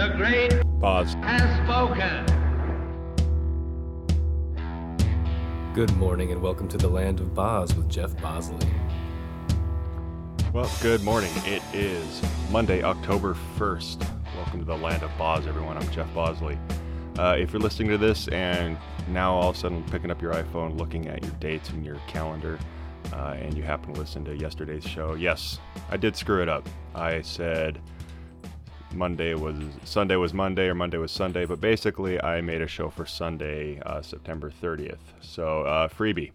The great Boz. has spoken. Good morning and welcome to the land of Boz with Jeff Bosley. Well, good morning. It is Monday, October 1st. Welcome to the land of Boz, everyone. I'm Jeff Bosley. Uh, if you're listening to this and now all of a sudden picking up your iPhone, looking at your dates and your calendar, uh, and you happen to listen to yesterday's show, yes, I did screw it up. I said Monday was Sunday was Monday or Monday was Sunday, but basically I made a show for Sunday, uh, September 30th. So uh, freebie.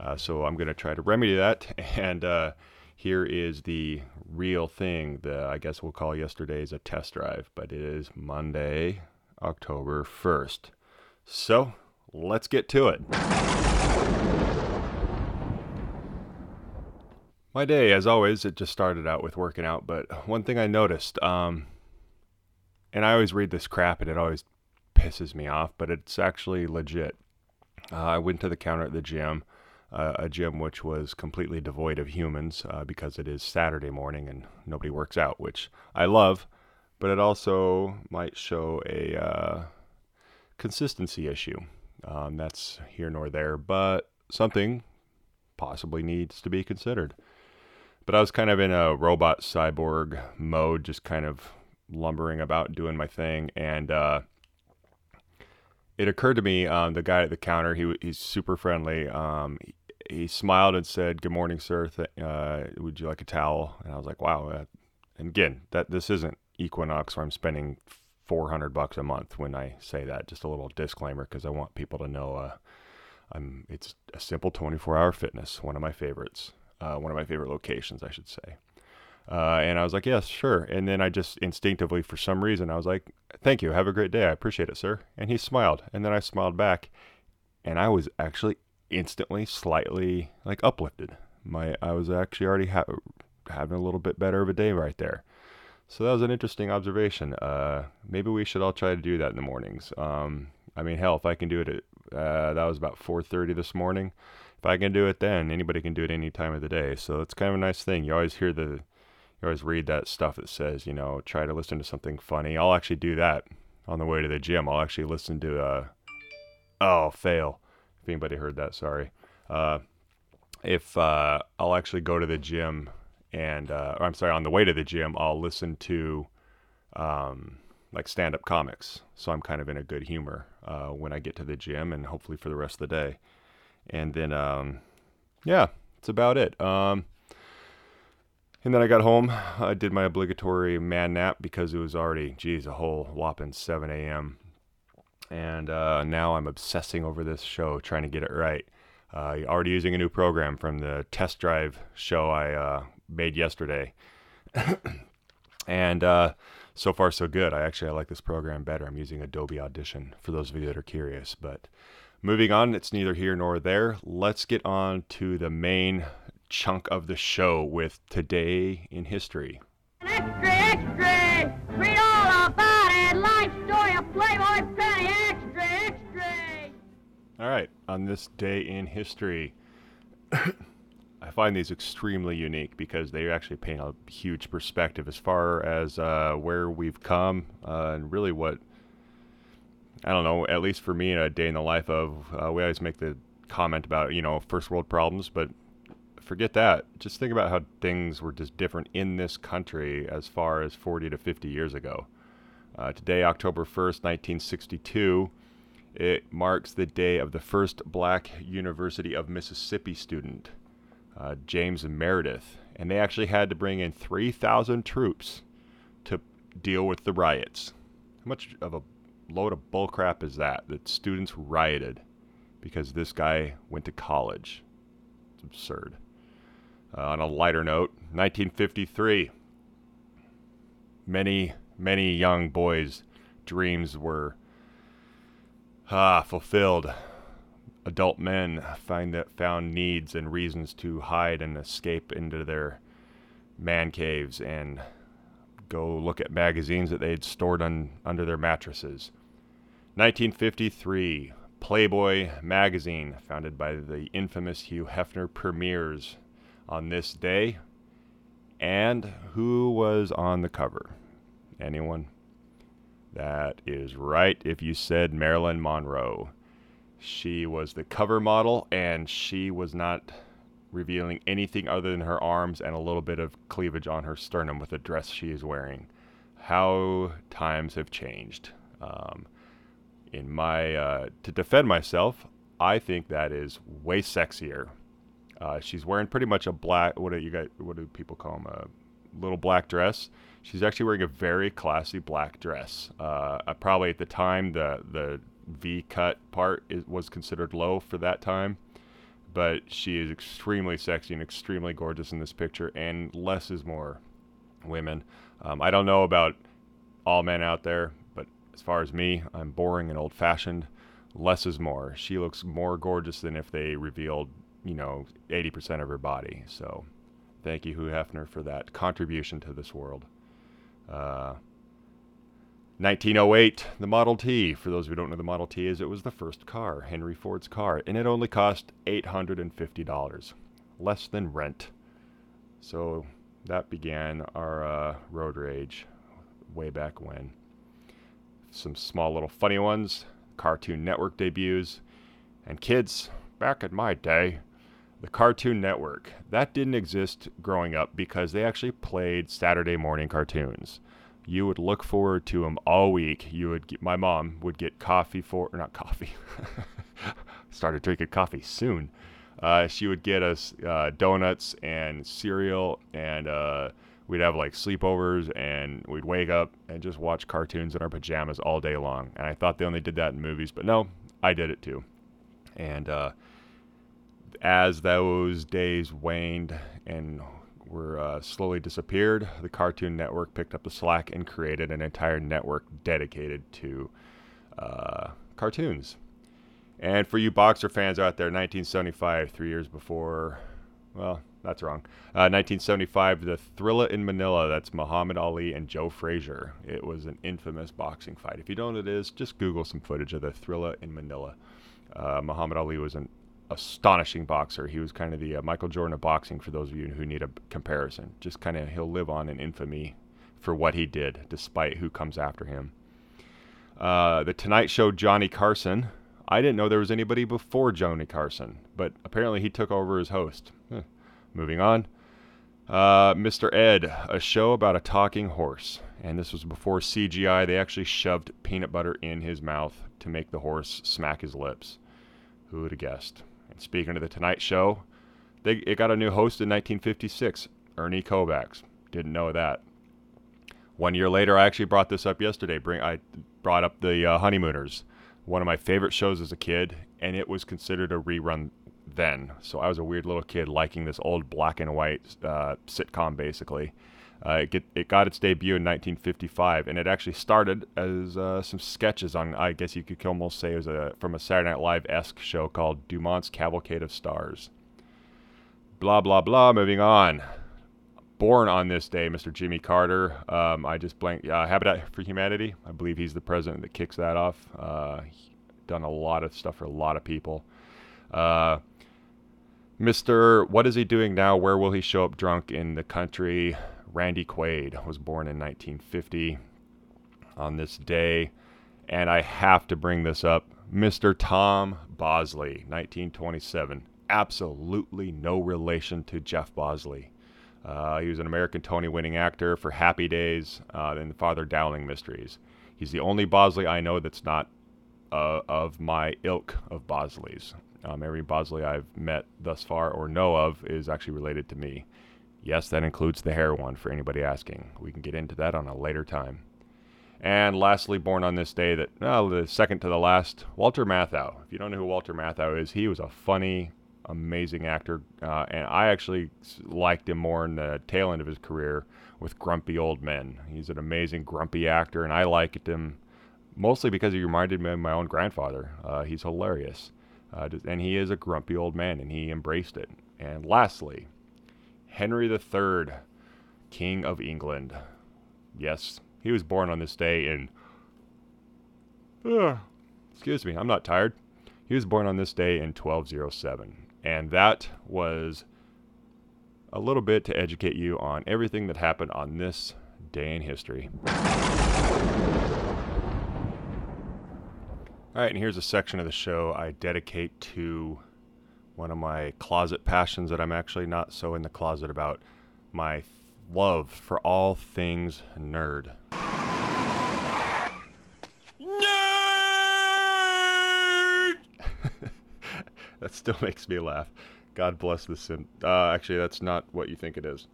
Uh, so I'm to try to remedy that. And uh, here is the real thing. The I guess we'll call yesterday's a test drive, but it is Monday, October 1st. So let's get to it. My day, as always, it just started out with working out. But one thing I noticed, um, and I always read this crap and it always pisses me off, but it's actually legit. Uh, I went to the counter at the gym, uh, a gym which was completely devoid of humans uh, because it is Saturday morning and nobody works out, which I love, but it also might show a uh, consistency issue. Um, that's here nor there, but something possibly needs to be considered. But I was kind of in a robot cyborg mode, just kind of lumbering about doing my thing. And uh, it occurred to me um, the guy at the counter, he, he's super friendly. Um, he, he, smiled and said, Good morning, sir. Th- uh, would you like a towel? And I was like, Wow. Uh, and again, that this isn't Equinox where I'm spending 400 bucks a month when I say that. Just a little disclaimer because I want people to know uh, I'm, it's a simple 24 hour fitness, one of my favorites uh, one of my favorite locations, I should say. Uh, and I was like, yes, sure. And then I just instinctively, for some reason, I was like, thank you. Have a great day. I appreciate it, sir. And he smiled. And then I smiled back. And I was actually instantly slightly like uplifted. My I was actually already ha- having a little bit better of a day right there. So that was an interesting observation. Uh, maybe we should all try to do that in the mornings. Um, I mean, hell, if I can do it at uh, that was about 4:30 this morning if I can do it then, anybody can do it any time of the day. So it's kind of a nice thing. You always hear the, you always read that stuff that says, you know, try to listen to something funny. I'll actually do that on the way to the gym. I'll actually listen to, uh, oh, fail. If anybody heard that, sorry. Uh, if uh, I'll actually go to the gym and, uh, or I'm sorry, on the way to the gym, I'll listen to, um, like stand up comics. So I'm kind of in a good humor uh, when I get to the gym and hopefully for the rest of the day and then um, yeah, that's about it. Um, and then I got home. I did my obligatory man nap because it was already, geez, a whole whopping 7 a.m. And uh, now I'm obsessing over this show, trying to get it right. Uh, already using a new program from the test drive show I uh, made yesterday. and uh, so far, so good. I actually I like this program better. I'm using Adobe Audition for those of you that are curious. But Moving on, it's neither here nor there. Let's get on to the main chunk of the show with Today in History. Extra, extra! Read all about it! Life story of Playboy Penny! Extra, extra! All right, on this day in history, I find these extremely unique because they actually paint a huge perspective as far as uh, where we've come uh, and really what I don't know, at least for me, a day in the life of, uh, we always make the comment about, you know, first world problems, but forget that. Just think about how things were just different in this country as far as 40 to 50 years ago. Uh, today, October 1st, 1962, it marks the day of the first black University of Mississippi student, uh, James Meredith. And they actually had to bring in 3,000 troops to deal with the riots. How much of a load of bullcrap is that? That students rioted because this guy went to college. It's absurd. Uh, on a lighter note, 1953. Many, many young boys' dreams were ah, fulfilled. Adult men find that found needs and reasons to hide and escape into their man caves and go look at magazines that they had stored on, under their mattresses. 1953, Playboy magazine, founded by the infamous Hugh Hefner, premieres on this day. And who was on the cover? Anyone? That is right if you said Marilyn Monroe. She was the cover model, and she was not revealing anything other than her arms and a little bit of cleavage on her sternum with the dress she is wearing. How times have changed. Um, in my uh, to defend myself, I think that is way sexier. Uh, she's wearing pretty much a black. What do you got? What do people call them? A little black dress. She's actually wearing a very classy black dress. Uh probably at the time, the the V cut part is, was considered low for that time, but she is extremely sexy and extremely gorgeous in this picture. And less is more, women. Um, I don't know about all men out there, but as far as me, I'm boring and old fashioned. Less is more. She looks more gorgeous than if they revealed, you know, 80% of her body. So thank you, Hugh Hefner, for that contribution to this world. Uh, 1908, the Model T. For those who don't know the Model T is, it was the first car, Henry Ford's car, and it only cost $850, less than rent. So that began our uh, road rage way back when. Some small little funny ones, Cartoon Network debuts, and kids, back in my day, the Cartoon Network. That didn't exist growing up because they actually played Saturday morning cartoons. You would look forward to them all week. You would get, my mom would get coffee for or not coffee. Started drinking coffee soon. Uh, she would get us uh, donuts and cereal, and uh, we'd have like sleepovers, and we'd wake up and just watch cartoons in our pajamas all day long. And I thought they only did that in movies, but no, I did it too. And uh, as those days waned and were uh, slowly disappeared, the Cartoon Network picked up the slack and created an entire network dedicated to uh, cartoons. And for you boxer fans out there, 1975, three years before, well, that's wrong. Uh, 1975, the Thrilla in Manila. That's Muhammad Ali and Joe Frazier. It was an infamous boxing fight. If you don't know what it is, just Google some footage of the Thrilla in Manila. Uh, Muhammad Ali was an astonishing boxer. He was kind of the uh, Michael Jordan of boxing for those of you who need a comparison. Just kind of he'll live on in infamy for what he did, despite who comes after him. Uh, the Tonight Show, Johnny Carson. I didn't know there was anybody before Johnny Carson, but apparently he took over as host. Huh. Moving on. Uh, Mr. Ed, a show about a talking horse. And this was before CGI. They actually shoved peanut butter in his mouth to make the horse smack his lips. Who would have guessed? Speaking of the Tonight Show, they, it got a new host in 1956, Ernie Kovacs. Didn't know that. One year later, I actually brought this up yesterday. Bring I brought up the uh, Honeymooners, one of my favorite shows as a kid, and it was considered a rerun then. So I was a weird little kid liking this old black and white uh, sitcom, basically. Uh, it, get, it, got its debut in 1955, and it actually started as uh, some sketches on, I guess you could almost say it was a, from a Saturday Night Live esque show called Dumont's Cavalcade of Stars. Blah, blah, blah. Moving on. Born on this day, Mr. Jimmy Carter. Um, I just blank. Uh, Habitat for Humanity. I believe he's the president that kicks that off. Uh, done a lot of stuff for a lot of people. Uh, Mr. What is he doing now? Where will he show up drunk in the country? Randy Quaid was born in 1950 on this day. And I have to bring this up. Mr. Tom Bosley, 1927. Absolutely no relation to Jeff Bosley. Uh, he was an American Tony winning actor for Happy Days uh, and Father Dowling Mysteries. He's the only Bosley I know that's not uh, of my ilk of Bosleys. Um, every Bosley I've met thus far or know of is actually related to me. Yes, that includes the hair one for anybody asking. We can get into that on a later time. And lastly, born on this day that, well, the second to the last, Walter Matthau. If you don't know who Walter Matthau is, he was a funny, amazing actor. Uh, and I actually liked him more in the tail end of his career with Grumpy Old Men. He's an amazing, grumpy actor, and I liked him mostly because he reminded me of my own grandfather. Uh, he's hilarious. Uh, and he is a grumpy old man, and he embraced it. And lastly, Henry III, King of England. Yes, he was born on this day in. Uh, excuse me, I'm not tired. He was born on this day in 1207. And that was a little bit to educate you on everything that happened on this day in history. All right, and here's a section of the show I dedicate to one of my closet passions that I'm actually not so in the closet about my love for all things nerd. Nerd! that still makes me laugh. God bless the sin. Uh, actually, that's not what you think it is.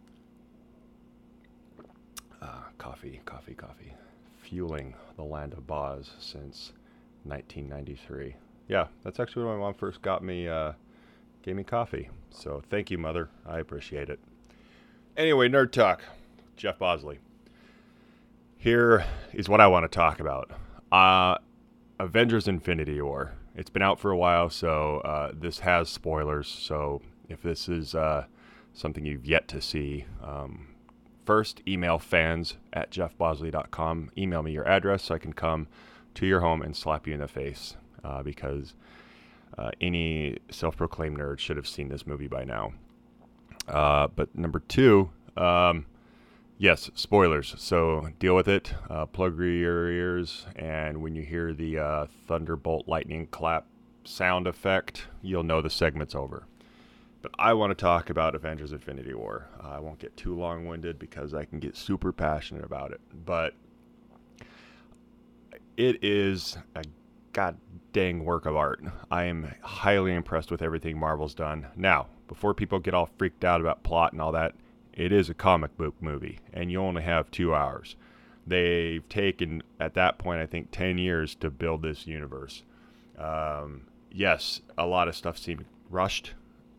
Uh, coffee, coffee, coffee. Fueling the land of Boz since 1993. Yeah, that's actually when my mom first got me, uh, gave me coffee. So thank you, mother. I appreciate it. Anyway, Nerd Talk, Jeff Bosley. Here is what I want to talk about. Uh, Avengers Infinity War. It's been out for a while, so uh, this has spoilers. So if this is uh, something you've yet to see, um, first email fans at jeffbosley.com. Email me your address so I can come to your home and slap you in the face uh, because uh, any self proclaimed nerd should have seen this movie by now. Uh, but number two, um, yes, spoilers. So deal with it. Uh, plug your ears, and when you hear the uh, thunderbolt lightning clap sound effect, you'll know the segment's over. But I want to talk about Avengers Infinity War. Uh, I won't get too long winded because I can get super passionate about it. But it is a god dang work of art. I am highly impressed with everything Marvel's done. Now, before people get all freaked out about plot and all that, it is a comic book movie, and you only have two hours. They've taken, at that point, I think, 10 years to build this universe. Um, yes, a lot of stuff seemed rushed.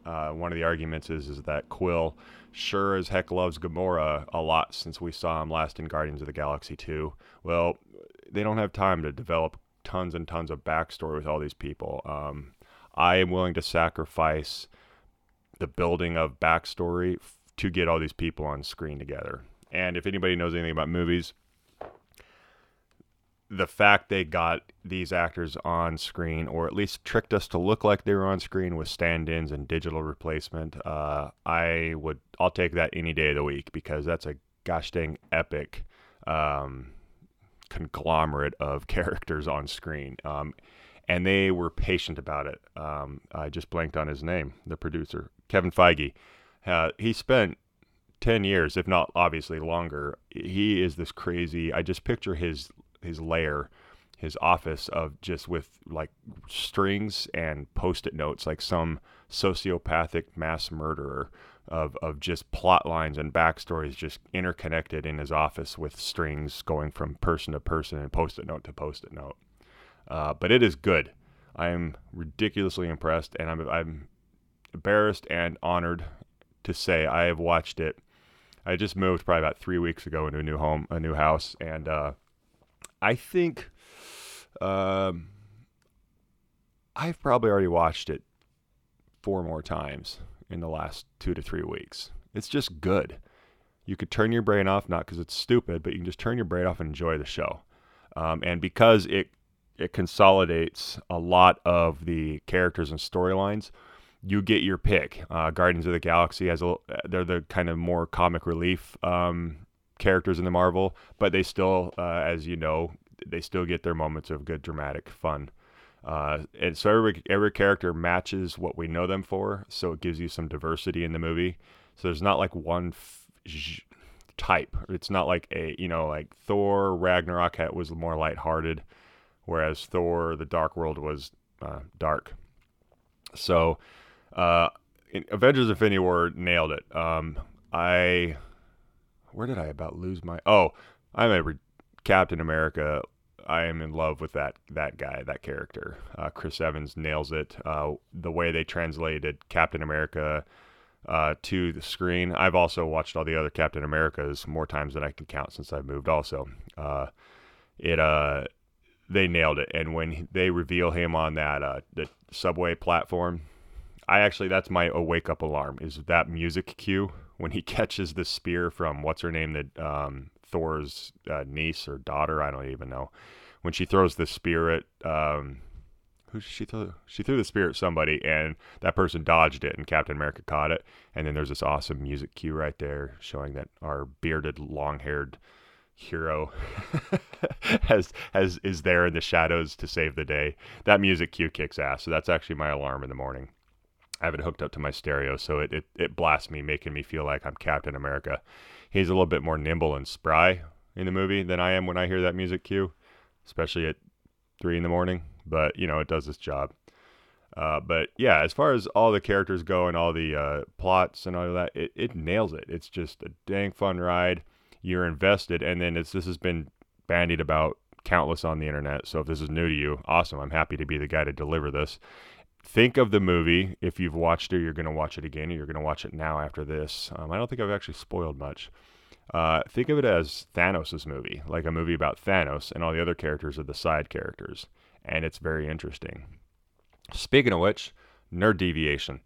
Uh, one of the arguments is, is that Quill sure as heck loves Gamora a lot since we saw him last in Guardians of the Galaxy 2. Well, they don't have time to develop tons and tons of backstory with all these people. Um, I am willing to sacrifice the building of backstory f- to get all these people on screen together. And if anybody knows anything about movies, the fact they got these actors on screen, or at least tricked us to look like they were on screen with stand-ins and digital replacement, uh, I would I'll take that any day of the week because that's a gosh dang epic um, conglomerate of characters on screen. Um, and they were patient about it. Um, I just blanked on his name, the producer, Kevin Feige. Uh, he spent 10 years, if not obviously longer. He is this crazy. I just picture his his lair, his office of just with like strings and post-it notes, like some sociopathic mass murderer of of just plot lines and backstories just interconnected in his office with strings going from person to person and post-it note to post-it note. Uh, but it is good. I am ridiculously impressed, and I'm I'm embarrassed and honored to say I have watched it. I just moved probably about three weeks ago into a new home, a new house, and uh, I think um, I've probably already watched it four more times in the last two to three weeks. It's just good. You could turn your brain off, not because it's stupid, but you can just turn your brain off and enjoy the show. Um, and because it it consolidates a lot of the characters and storylines, you get your pick. Uh, Guardians of the Galaxy has a they're the kind of more comic relief um, characters in the Marvel, but they still, uh, as you know, they still get their moments of good dramatic fun. Uh, and so every every character matches what we know them for, so it gives you some diversity in the movie. So there's not like one f- type. It's not like a you know like Thor Ragnarok was more lighthearted, whereas Thor the Dark World was uh, dark. So uh, Avengers Infinity War nailed it. Um, I where did I about lose my? Oh, I'm a re- Captain America. I am in love with that that guy, that character. Uh, Chris Evans nails it. Uh, the way they translated Captain America uh, to the screen. I've also watched all the other Captain Americas more times than I can count since I've moved. Also, uh, it uh, they nailed it. And when they reveal him on that uh, the subway platform, I actually that's my wake up alarm is that music cue when he catches the spear from what's her name that um, Thor's uh, niece or daughter I don't even know when she throws the spear at um, who she threw she threw the spear at somebody and that person dodged it and Captain America caught it and then there's this awesome music cue right there showing that our bearded long haired hero has has is there in the shadows to save the day. That music cue kicks ass. So that's actually my alarm in the morning. I have it hooked up to my stereo, so it, it, it blasts me, making me feel like I'm Captain America. He's a little bit more nimble and spry in the movie than I am when I hear that music cue, especially at three in the morning. But you know, it does its job. Uh, but yeah, as far as all the characters go and all the uh, plots and all that, it, it nails it. It's just a dang fun ride. You're invested, and then it's this has been bandied about countless on the internet. So if this is new to you, awesome. I'm happy to be the guy to deliver this. Think of the movie. If you've watched it, you're going to watch it again, or you're going to watch it now after this. Um, I don't think I've actually spoiled much. Uh, think of it as Thanos' movie, like a movie about Thanos, and all the other characters are the side characters. And it's very interesting. Speaking of which, nerd deviation.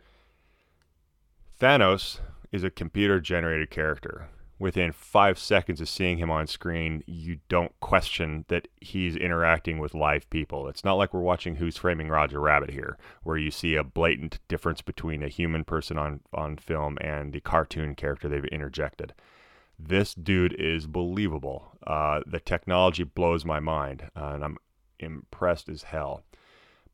Thanos is a computer generated character. Within five seconds of seeing him on screen, you don't question that he's interacting with live people. It's not like we're watching Who's Framing Roger Rabbit here, where you see a blatant difference between a human person on, on film and the cartoon character they've interjected. This dude is believable. Uh, the technology blows my mind, uh, and I'm impressed as hell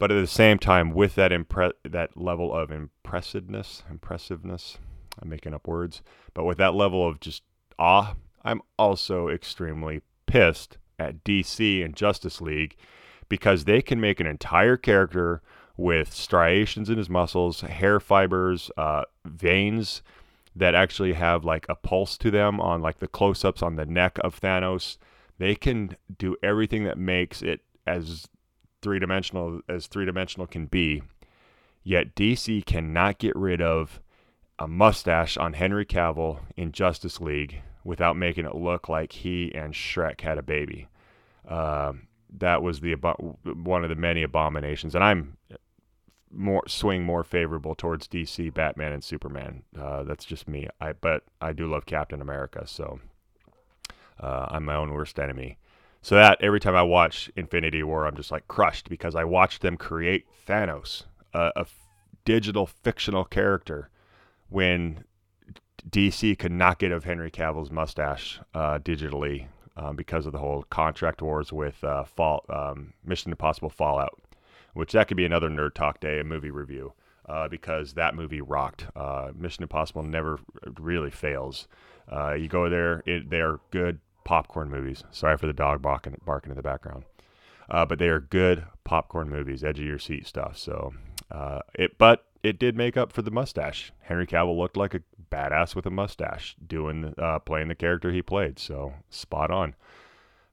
but at the same time, with that impre- that level of impressiveness, impressiveness, I'm making up words, but with that level of just awe, I'm also extremely pissed at DC and Justice League because they can make an entire character with striations in his muscles, hair fibers, uh, veins that actually have like a pulse to them on like the close-ups on the neck of Thanos. They can do everything that makes it as three dimensional as three dimensional can be. Yet DC cannot get rid of a mustache on Henry Cavill in Justice League without making it look like he and Shrek had a baby. Uh, that was the one of the many abominations, and I'm more swing more favorable towards DC, Batman, and Superman. Uh, that's just me. I but I do love Captain America, so uh, I'm my own worst enemy. So that every time I watch Infinity War, I'm just like crushed because I watched them create Thanos, a, a digital fictional character, when DC could not get of Henry Cavill's mustache uh, digitally um, because of the whole contract wars with uh, Fall, um, Mission Impossible Fallout, which that could be another nerd talk day, a movie review, uh, because that movie rocked. Uh, Mission Impossible never really fails. Uh, you go there, it, they're good popcorn movies. Sorry for the dog barking, barking in the background. But they are good popcorn movies, edge of your seat stuff. So it, but it did make up for the mustache. Henry Cavill looked like a badass with a mustache, doing uh, playing the character he played. So spot on.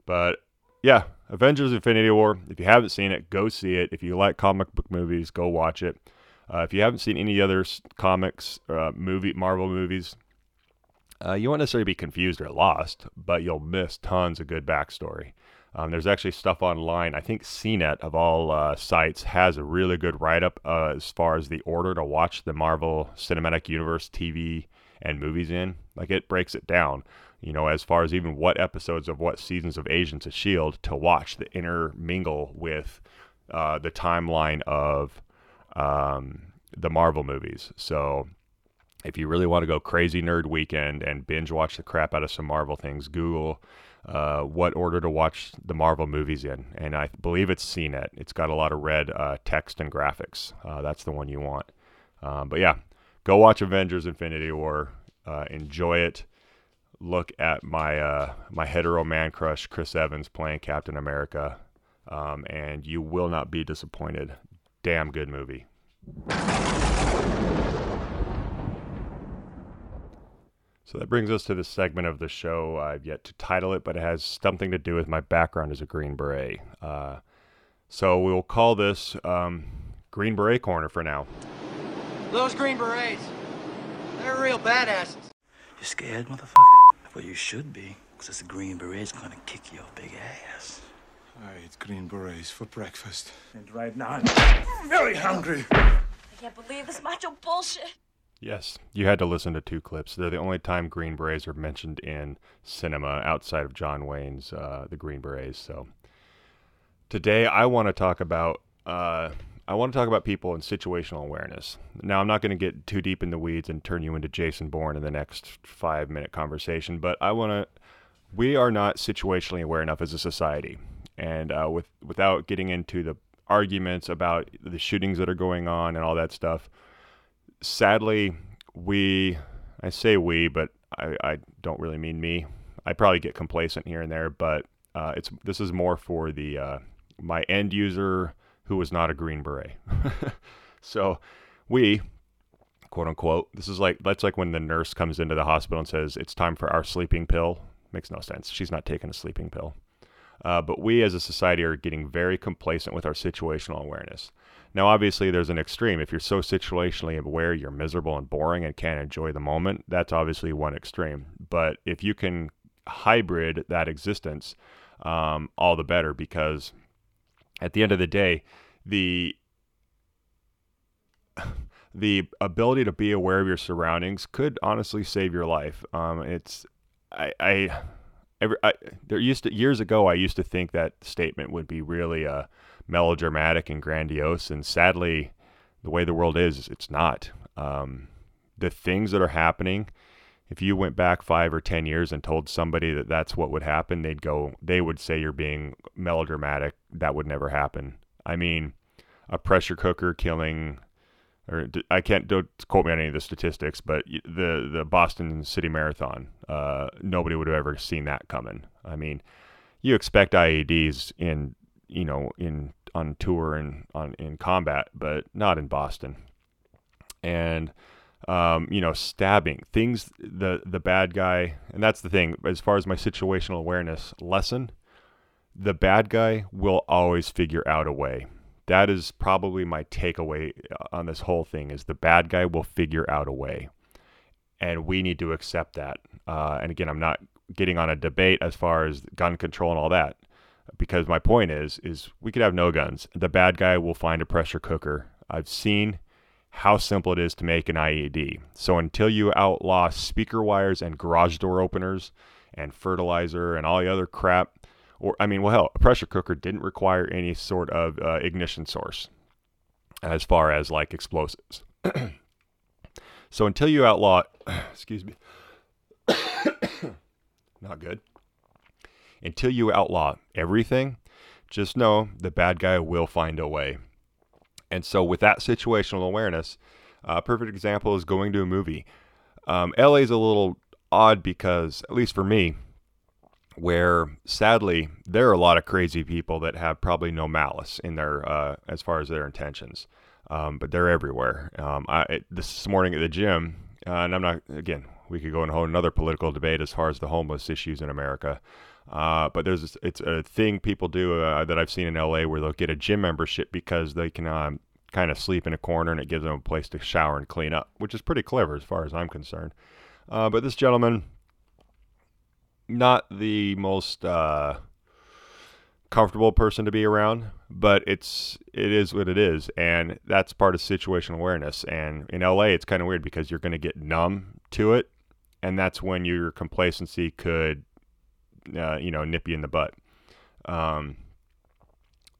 But yeah, Avengers: Infinity War. If you haven't seen it, go see it. If you like comic book movies, go watch it. Uh, if you haven't seen any other comics, uh, movie Marvel movies, uh, you won't necessarily be confused or lost, but you'll miss tons of good backstory. Um, there's actually stuff online. I think CNET of all uh, sites has a really good write up uh, as far as the order to watch the Marvel Cinematic Universe TV and movies in. Like it breaks it down, you know, as far as even what episodes of what seasons of Agents of S.H.I.E.L.D. to watch the intermingle with uh, the timeline of um, the Marvel movies. So if you really want to go crazy nerd weekend and binge watch the crap out of some Marvel things, Google uh, what order to watch the Marvel movies in, and I believe it's CNET. It's got a lot of red uh, text and graphics. Uh, that's the one you want. Um, but yeah, go watch Avengers: Infinity War. Uh, enjoy it. Look at my uh, my hetero man crush Chris Evans playing Captain America, um, and you will not be disappointed. Damn good movie. So that brings us to the segment of the show. I've yet to title it, but it has something to do with my background as a Green Beret. Uh, so we will call this um, Green Beret Corner for now. Those Green Berets, they're real badasses. You scared, motherfucker? Well, you should be, because the Green Beret's gonna kick your big ass. I ate Green Berets for breakfast. And right now, I'm very hungry. I can't believe this macho bullshit. Yes, you had to listen to two clips. They're the only time Green Berets are mentioned in cinema outside of John Wayne's uh, The Green Berets. So today I want to talk about uh, I want to talk about people and situational awareness. Now I'm not going to get too deep in the weeds and turn you into Jason Bourne in the next five minute conversation, but I want to we are not situationally aware enough as a society, and uh, with without getting into the arguments about the shootings that are going on and all that stuff. Sadly, we, I say we, but I, I don't really mean me. I probably get complacent here and there, but uh, it's this is more for the uh, my end user who was not a Green Beret. so we, quote unquote, this is like that's like when the nurse comes into the hospital and says it's time for our sleeping pill. Makes no sense. She's not taking a sleeping pill. Uh, but we as a society are getting very complacent with our situational awareness. Now, obviously, there's an extreme. If you're so situationally aware, you're miserable and boring and can't enjoy the moment. That's obviously one extreme. But if you can hybrid that existence, um, all the better because at the end of the day, the the ability to be aware of your surroundings could honestly save your life. Um, it's I, I every I, there used to years ago I used to think that statement would be really uh, melodramatic and grandiose, and sadly, the way the world is, it's not. Um, the things that are happening, if you went back five or ten years and told somebody that that's what would happen, they'd go, they would say you're being melodramatic. That would never happen. I mean, a pressure cooker killing or I can't don't quote me on any of the statistics, but the the Boston City Marathon, uh, nobody would have ever seen that coming. I mean, you expect IEDs in you know in on tour and on in combat, but not in Boston. And um, you know, stabbing things. The the bad guy, and that's the thing. As far as my situational awareness lesson, the bad guy will always figure out a way that is probably my takeaway uh, on this whole thing is the bad guy will figure out a way and we need to accept that uh, and again i'm not getting on a debate as far as gun control and all that because my point is is we could have no guns the bad guy will find a pressure cooker i've seen how simple it is to make an ied so until you outlaw speaker wires and garage door openers and fertilizer and all the other crap or I mean, well, hell, a pressure cooker didn't require any sort of uh, ignition source as far as like explosives. so until you outlaw, excuse me, not good. Until you outlaw everything, just know the bad guy will find a way. And so, with that situational awareness, a perfect example is going to a movie. Um, LA is a little odd because, at least for me, where sadly there are a lot of crazy people that have probably no malice in their uh, as far as their intentions, um, but they're everywhere. Um, I, this morning at the gym, uh, and I'm not again. We could go and hold another political debate as far as the homeless issues in America. Uh, but there's it's a thing people do uh, that I've seen in LA where they'll get a gym membership because they can um, kind of sleep in a corner and it gives them a place to shower and clean up, which is pretty clever as far as I'm concerned. Uh, but this gentleman not the most uh, comfortable person to be around, but it's it is what it is, and that's part of situational awareness. And in LA, it's kind of weird because you're going to get numb to it, and that's when your complacency could, uh, you know, nip you in the butt. Um,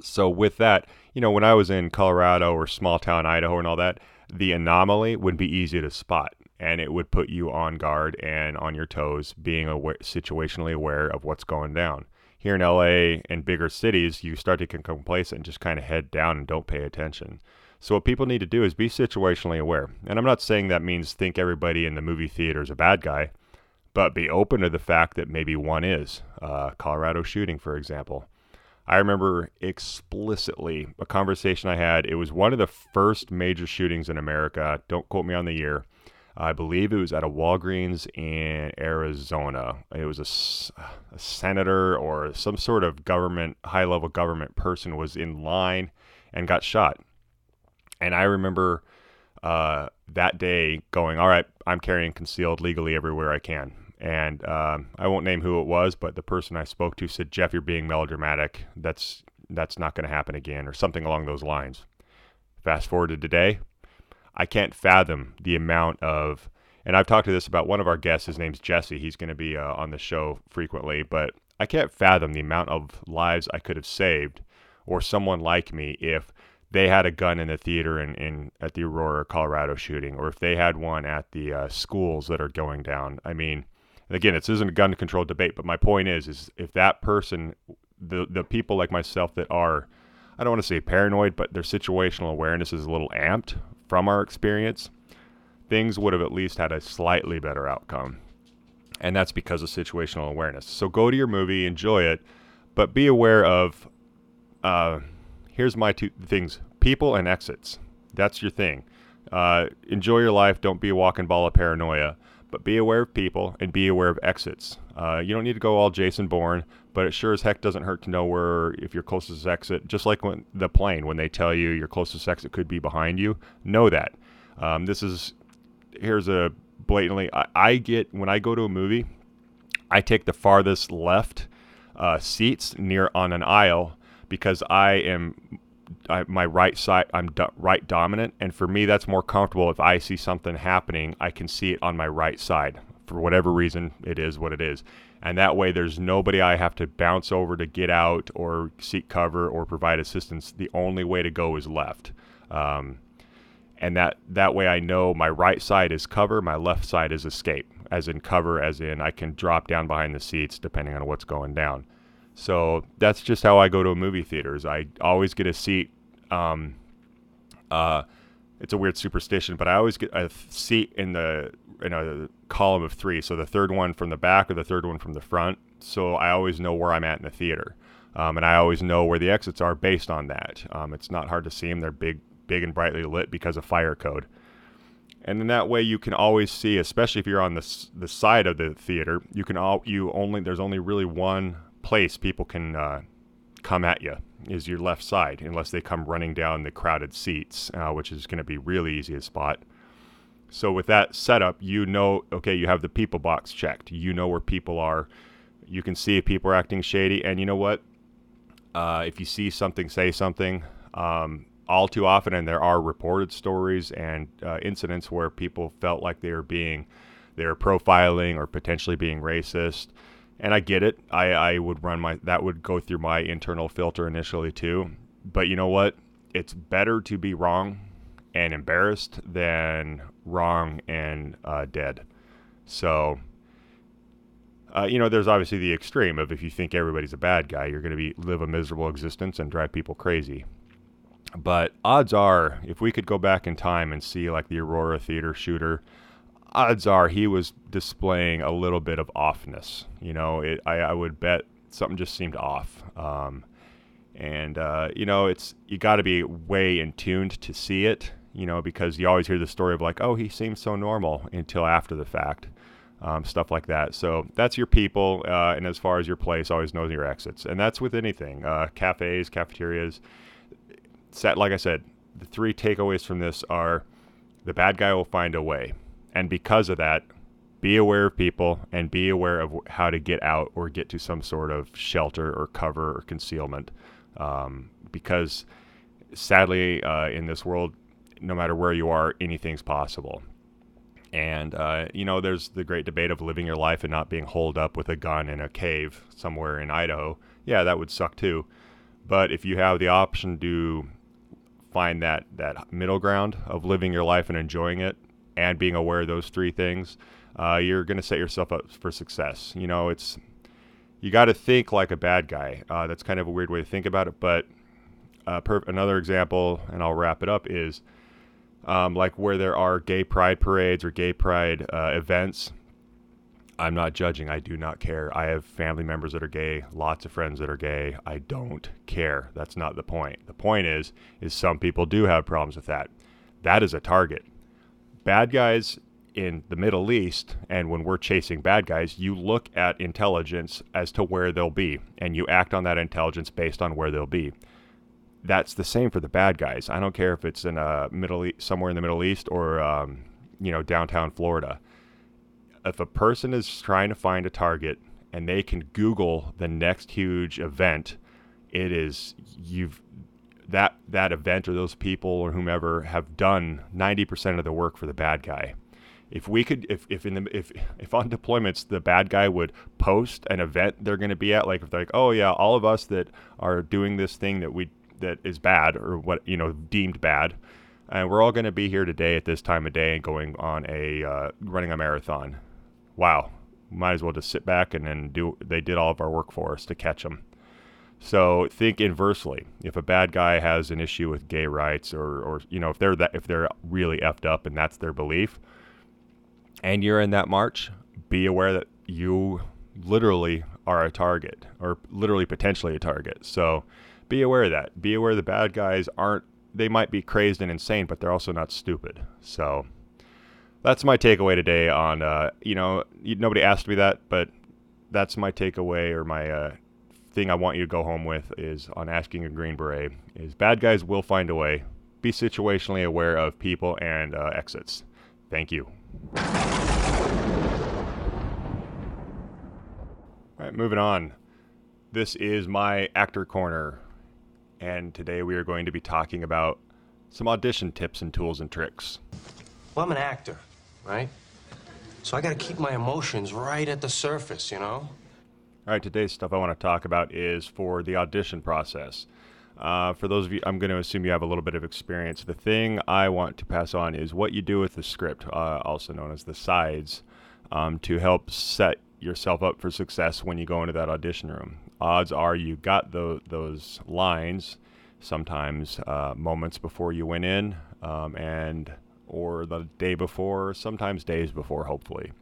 so with that, you know, when I was in Colorado or small town Idaho and all that, the anomaly would be easy to spot and it would put you on guard and on your toes, being aware, situationally aware of what's going down. Here in LA and bigger cities, you start to get complacent and just kind of head down and don't pay attention. So what people need to do is be situationally aware. And I'm not saying that means think everybody in the movie theater is a bad guy, but be open to the fact that maybe one is. Uh, Colorado shooting, for example. I remember explicitly a conversation I had. It was one of the first major shootings in America. Don't quote me on the year. I believe it was at a Walgreens in Arizona. It was a, a senator or some sort of government, high level government person was in line and got shot. And I remember uh, that day going, All right, I'm carrying concealed legally everywhere I can. And um, I won't name who it was, but the person I spoke to said, Jeff, you're being melodramatic. That's, that's not going to happen again, or something along those lines. Fast forward to today, I can't fathom the amount of, and I've talked to this about one of our guests. His name's Jesse. He's going to be uh, on the show frequently, but I can't fathom the amount of lives I could have saved, or someone like me, if they had a gun in the theater in, in at the Aurora, Colorado shooting, or if they had one at the uh, schools that are going down. I mean, And again, this isn't a gun control debate, but my point is, is if that person, the the people like myself that are, I don't want to say paranoid, but their situational awareness is a little amped from our experience, things would have at least had a slightly better outcome. And that's because of situational awareness. So go to your movie, enjoy it, but be aware of. Uh, here's my two things: people and exits. That's your thing. Uh, enjoy your life. Don't be a walking ball of paranoia. But be aware of people and be aware of exits. Uh, you don't need to go all Jason Bourne, but it sure as heck doesn't hurt to know where if your closest exit. Just like when the plane, when they tell you your closest exit could be behind you, know that. Um, this is here's a blatantly. I, I, get when I go to a movie, I take the farthest left uh, seats near on an aisle because I am I, my right side I'm do, right dominant. And for me that's more comfortable. If I see something happening I can see it on my right side. For whatever reason it is what it is. And that way there's nobody I have to bounce over to get out or seek cover or provide assistance. The only way to go is left. Um, and that that way I know my right side is cover my left side is escape as in cover as in I can drop down behind the seats depending on what's going down so that's just how I go to a movie theaters. I always get a seat. Um, uh, it's a weird superstition, but I always get a seat in the in a column of three. So the third one from the back or the third one from the front. So I always know where I'm at in the theater, um, and I always know where the exits are based on that. Um, it's not hard to see them; they're big, big and brightly lit because of fire code. And in that way, you can always see, especially if you're on the the side of the theater, you can all you only there's only really one place people can uh, come at you is your left side, unless they come running down the crowded seats, uh, which is going to be really easy to spot. So with that setup, you know, okay, you have the people box checked. You know where people are. You can see if people are acting shady, and you know what? Uh, if you see something, say something. Um, all too often, and there are reported stories and uh, incidents where people felt like they were being, they were profiling or potentially being racist and I get it. I, I would run my that would go through my internal filter initially too. But you know what? It's better to be wrong and embarrassed than wrong and uh, dead. So, uh, you know, there's obviously the extreme of if you think everybody's a bad guy, you're going to be live a miserable existence and drive people crazy. But odds are, if we could go back in time and see like the Aurora Theater shooter odds are he was displaying a little bit of offness. You know, it, I, I would bet something just seemed off. Um, and uh, you know, it's you got to be way in tuned to see it. You know, because you always hear the story of like, oh, he seems so normal until after the fact. Um, stuff like that. So that's your people, uh, and as far as your place, always know your exits, and that's with anything. Uh, cafes, cafeterias. Set, like I said, the three takeaways from this are: the bad guy will find a way. And because of that, be aware of people and be aware of how to get out or get to some sort of shelter or cover or concealment. Um, because sadly, uh, in this world, no matter where you are, anything's possible. And, uh, you know, there's the great debate of living your life and not being holed up with a gun in a cave somewhere in Idaho. Yeah, that would suck too. But if you have the option to find that, that middle ground of living your life and enjoying it, and being aware of those three things, uh, you're going to set yourself up for success. You know, it's you got to think like a bad guy. Uh, that's kind of a weird way to think about it, but uh, per- another example, and I'll wrap it up, is um, like where there are gay pride parades or gay pride uh, events. I'm not judging. I do not care. I have family members that are gay, lots of friends that are gay. I don't care. That's not the point. The point is, is some people do have problems with that. That is a target bad guys in the Middle East, and when we're chasing bad guys, you look at intelligence as to where they'll be, and you act on that intelligence based on where they'll be. That's the same for the bad guys. I don't care if it's in a Middle East, somewhere in the Middle East or um, you know downtown Florida. If a person is trying to find a target and they can Google the next huge event, it is you've that that event or those people or whomever have done 90% of the work for the bad guy. If we could, if, if in the if if on deployments the bad guy would post an event they're going to be at, like if they're like, oh yeah, all of us that are doing this thing that we that is bad or what you know deemed bad, and we're all going to be here today at this time of day and going on a uh, running a marathon. Wow, might as well just sit back and then do. They did all of our work for us to catch them. So think inversely. If a bad guy has an issue with gay rights, or, or you know, if they're that, if they're really effed up and that's their belief, and you're in that march, be aware that you literally are a target, or literally potentially a target. So be aware of that. Be aware the bad guys aren't. They might be crazed and insane, but they're also not stupid. So that's my takeaway today. On uh, you know, nobody asked me that, but that's my takeaway or my uh, thing I want you to go home with is on asking a Green Beret is bad guys will find a way. Be situationally aware of people and uh, exits. Thank you. All right, moving on. This is my actor corner, and today we are going to be talking about some audition tips and tools and tricks. Well, I'm an actor, right? So I gotta keep my emotions right at the surface, you know? All right, today's stuff I want to talk about is for the audition process. Uh, for those of you, I'm going to assume you have a little bit of experience. The thing I want to pass on is what you do with the script, uh, also known as the sides, um, to help set yourself up for success when you go into that audition room. Odds are you got the, those lines sometimes uh, moments before you went in, um, and or the day before, sometimes days before, hopefully.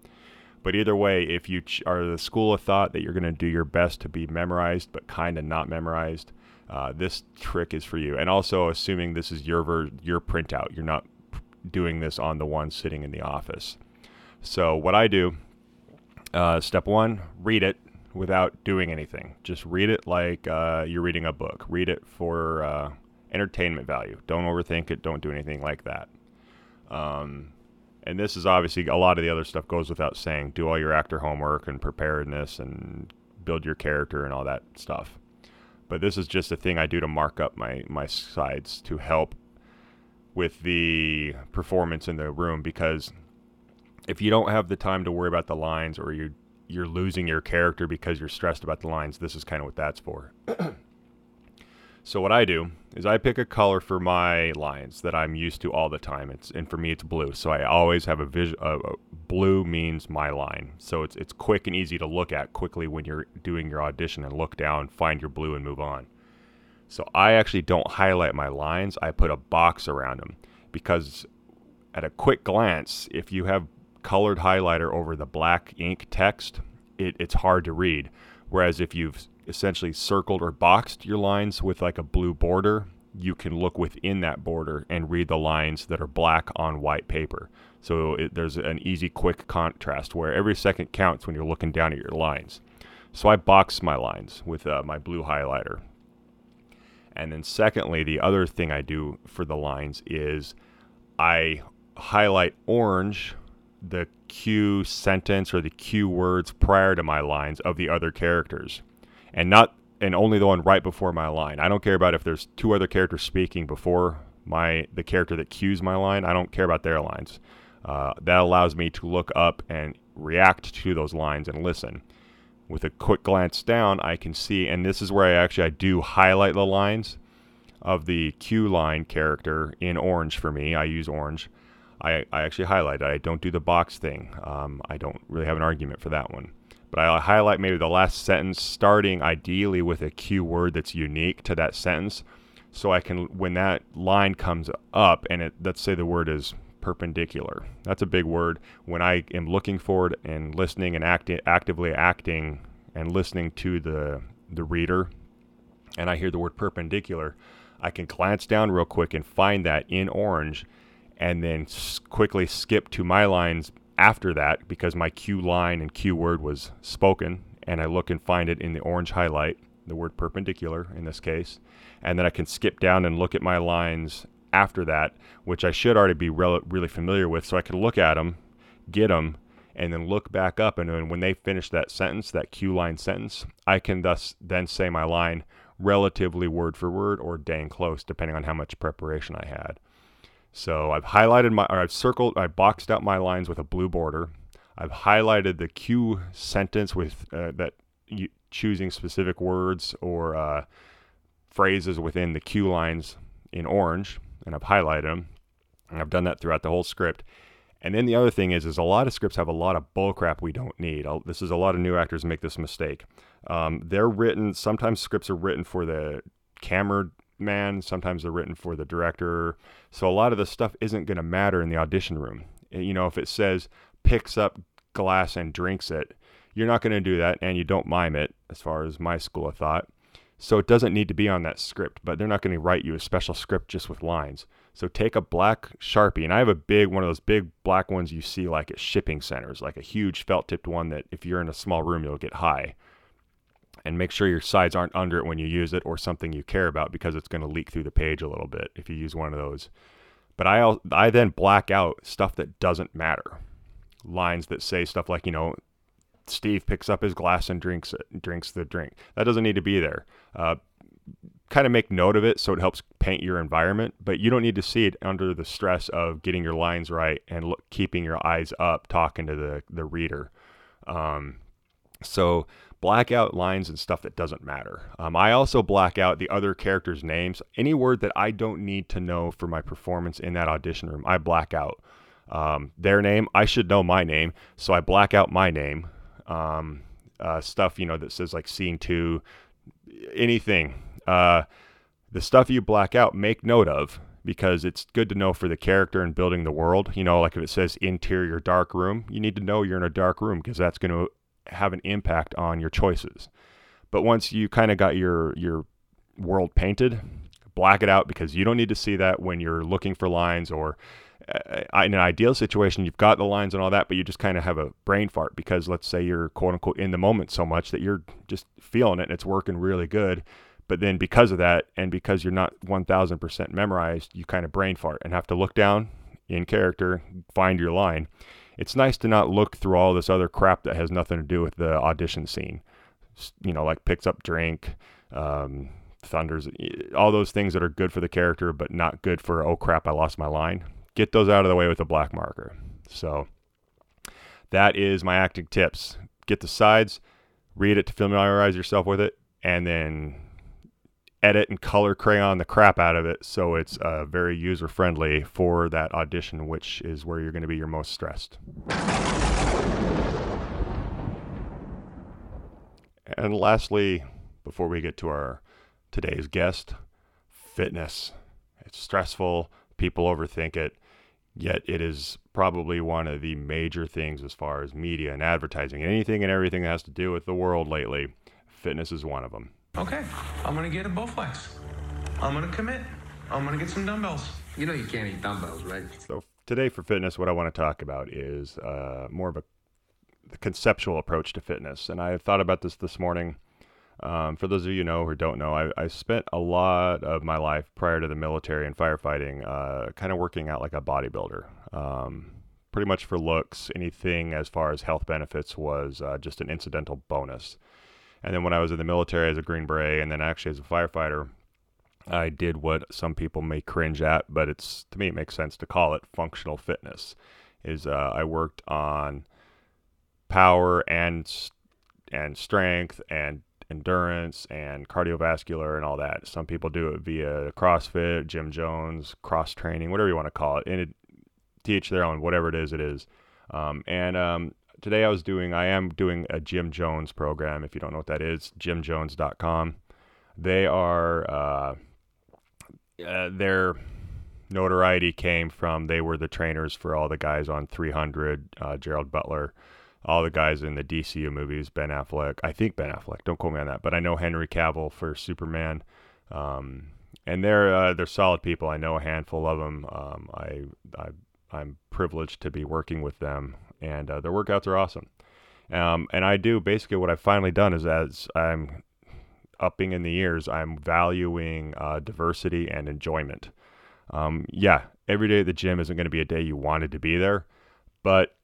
But either way, if you ch- are the school of thought that you're going to do your best to be memorized, but kind of not memorized, uh, this trick is for you. And also, assuming this is your ver- your printout, you're not p- doing this on the one sitting in the office. So what I do, uh, step one, read it without doing anything. Just read it like uh, you're reading a book. Read it for uh, entertainment value. Don't overthink it. Don't do anything like that. Um, and this is obviously a lot of the other stuff goes without saying. Do all your actor homework and preparedness and build your character and all that stuff. But this is just a thing I do to mark up my my sides to help with the performance in the room because if you don't have the time to worry about the lines or you you're losing your character because you're stressed about the lines, this is kind of what that's for. So what I do is I pick a color for my lines that I'm used to all the time. It's and for me it's blue. So I always have a vision. Uh, blue means my line. So it's it's quick and easy to look at quickly when you're doing your audition and look down, find your blue, and move on. So I actually don't highlight my lines. I put a box around them because at a quick glance, if you have colored highlighter over the black ink text, it, it's hard to read. Whereas if you've essentially circled or boxed your lines with like a blue border, you can look within that border and read the lines that are black on white paper. So it, there's an easy, quick contrast where every second counts when you're looking down at your lines. So I box my lines with uh, my blue highlighter. And then, secondly, the other thing I do for the lines is I highlight orange the cue sentence or the cue words prior to my lines of the other characters and not and only the one right before my line. I don't care about if there's two other characters speaking before my the character that cues my line. I don't care about their lines. Uh, that allows me to look up and react to those lines and listen. With a quick glance down, I can see, and this is where I actually I do highlight the lines of the cue line character in orange for me. I use orange. I, I actually highlight it. I don't do the box thing. Um, I don't really have an argument for that one but I'll highlight maybe the last sentence, starting ideally with a cue word that's unique to that sentence. So I can, when that line comes up, and it, let's say the word is perpendicular. That's a big word. When I am looking forward and listening and acting, actively acting and listening to the the reader, and I hear the word perpendicular, I can glance down real quick and find that in orange, and then quickly skip to my lines after that because my cue line and cue word was spoken and I look and find it in the orange highlight, the word perpendicular in this case, and then I can skip down and look at my lines after that, which I should already be re- really familiar with, so I can look at them, get them, and then look back up, and then when they finish that sentence, that cue line sentence, I can thus then say my line relatively word for word or dang close, depending on how much preparation I had. So I've highlighted my, or I've circled, I boxed out my lines with a blue border. I've highlighted the cue sentence with uh, that you, choosing specific words or uh, phrases within the cue lines in orange, and I've highlighted them. And I've done that throughout the whole script. And then the other thing is, is a lot of scripts have a lot of bullcrap we don't need. I'll- This is a lot of new actors make this mistake. Um, they're written. Sometimes scripts are written for the camera man. Sometimes they're written for the director. So a lot of the stuff isn't going to matter in the audition room. Uh, You know, if it says picks up glass and drinks it, you're not going to do that, and you don't mime it, as far as my school of thought. So it doesn't need to be on that script, but they're not going to write you a special script just with lines. So take a black Sharpie, and I have a big one of those big black ones you see like at shipping centers, like a huge felt tipped one that if you're in a small room, you'll get high. And make sure your sides aren't under it when you use it or something you care about because it's going to leak through the page a little bit if you use one of those. But I, I then black out stuff that doesn't matter. Lines that say stuff like, you know, Steve picks up his glass and drinks drinks the drink. That doesn't need to be there. Uh, kind of make note of it so it helps paint your environment, but you don't need to see it under the stress of getting your lines right and look, keeping your eyes up talking to the, the reader. Um, so black out lines and stuff that doesn't matter. Um, I also black out the other characters' names. Any word that I don't need to know for my performance in that audition room, I black out. Um, their name, I should know my name, so I black out my name. Um, uh, stuff you know that says like scene two, anything. Uh, the stuff you black out, make note of because it's good to know for the character and building the world. You know, like if it says interior dark room, you need to know you're in a dark room because that's going to have an impact on your choices. But once you kind of got your your world painted, black it out because you don't need to see that when you're looking for lines or uh, in an ideal situation you've got the lines and all that but you just kind of have a brain fart because let's say you're quote unquote in the moment so much that you're just feeling it and it's working really good but then because of that and because you're not 1000% memorized you kind of brain fart and have to look down in character find your line it's nice to not look through all this other crap that has nothing to do with the audition scene. You know like picks up drink um, thunders all those things that are good for the character but not good for oh crap i lost my line. Get those out of the way with a black marker. So that is my acting tips. Get the sides read it to familiarize yourself with it and then edit and color crayon the crap out of it so it's uh, very user friendly for that audition which is where you're going to be your most stressed. And lastly before we get to our today's guest fitness. It's stressful. People overthink it. Yet it is probably one of the major things as far as media and advertising. Anything and everything that has to do with the world lately fitness is one of them Okay, I'm gonna get a Bowflex. I'm gonna commit. I'm gonna get some dumbbells. You know you can't eat dumbbells, right? So today for fitness, what I want to talk about is uh, more of a conceptual approach to fitness, and I have thought about this this morning. Um, for those of you who know or don't know, I, I spent a lot of my life prior to the military and firefighting, uh, kind of working out like a bodybuilder. Um, pretty much for looks, anything as far as health benefits was uh, just an incidental bonus. And then when I was in the military as a Green Beret, and then actually as a firefighter, I did what some people may cringe at, but it's to me it makes sense to call it functional fitness. Is uh, I worked on power and and strength and endurance and cardiovascular and all that. Some people do it via CrossFit, Gym Jones, cross training, whatever you want to call it. And it, their own, whatever it is, it is. Um, and um, today I was doing, I am doing a Gym Jones program. If you don't know what that is, gymjones.com. They are, uh, uh, their notoriety came from they were the trainers for all the guys on 300, uh, Gerard Butler, all the guys in the DCU movies, Ben Affleck. I think Ben Affleck. Don't quote me on that, but I know Henry Cavill for Superman. Um, and they're uh, they're solid people. I know a handful of them. Um, I, I I'm privileged to be working with them, and uh, their workouts are awesome. Um, and I do basically what I've finally done is as I'm upping in the years, I'm valuing uh, diversity and enjoyment. Um, yeah, every day at the gym isn't going to be a day you wanted to be there, but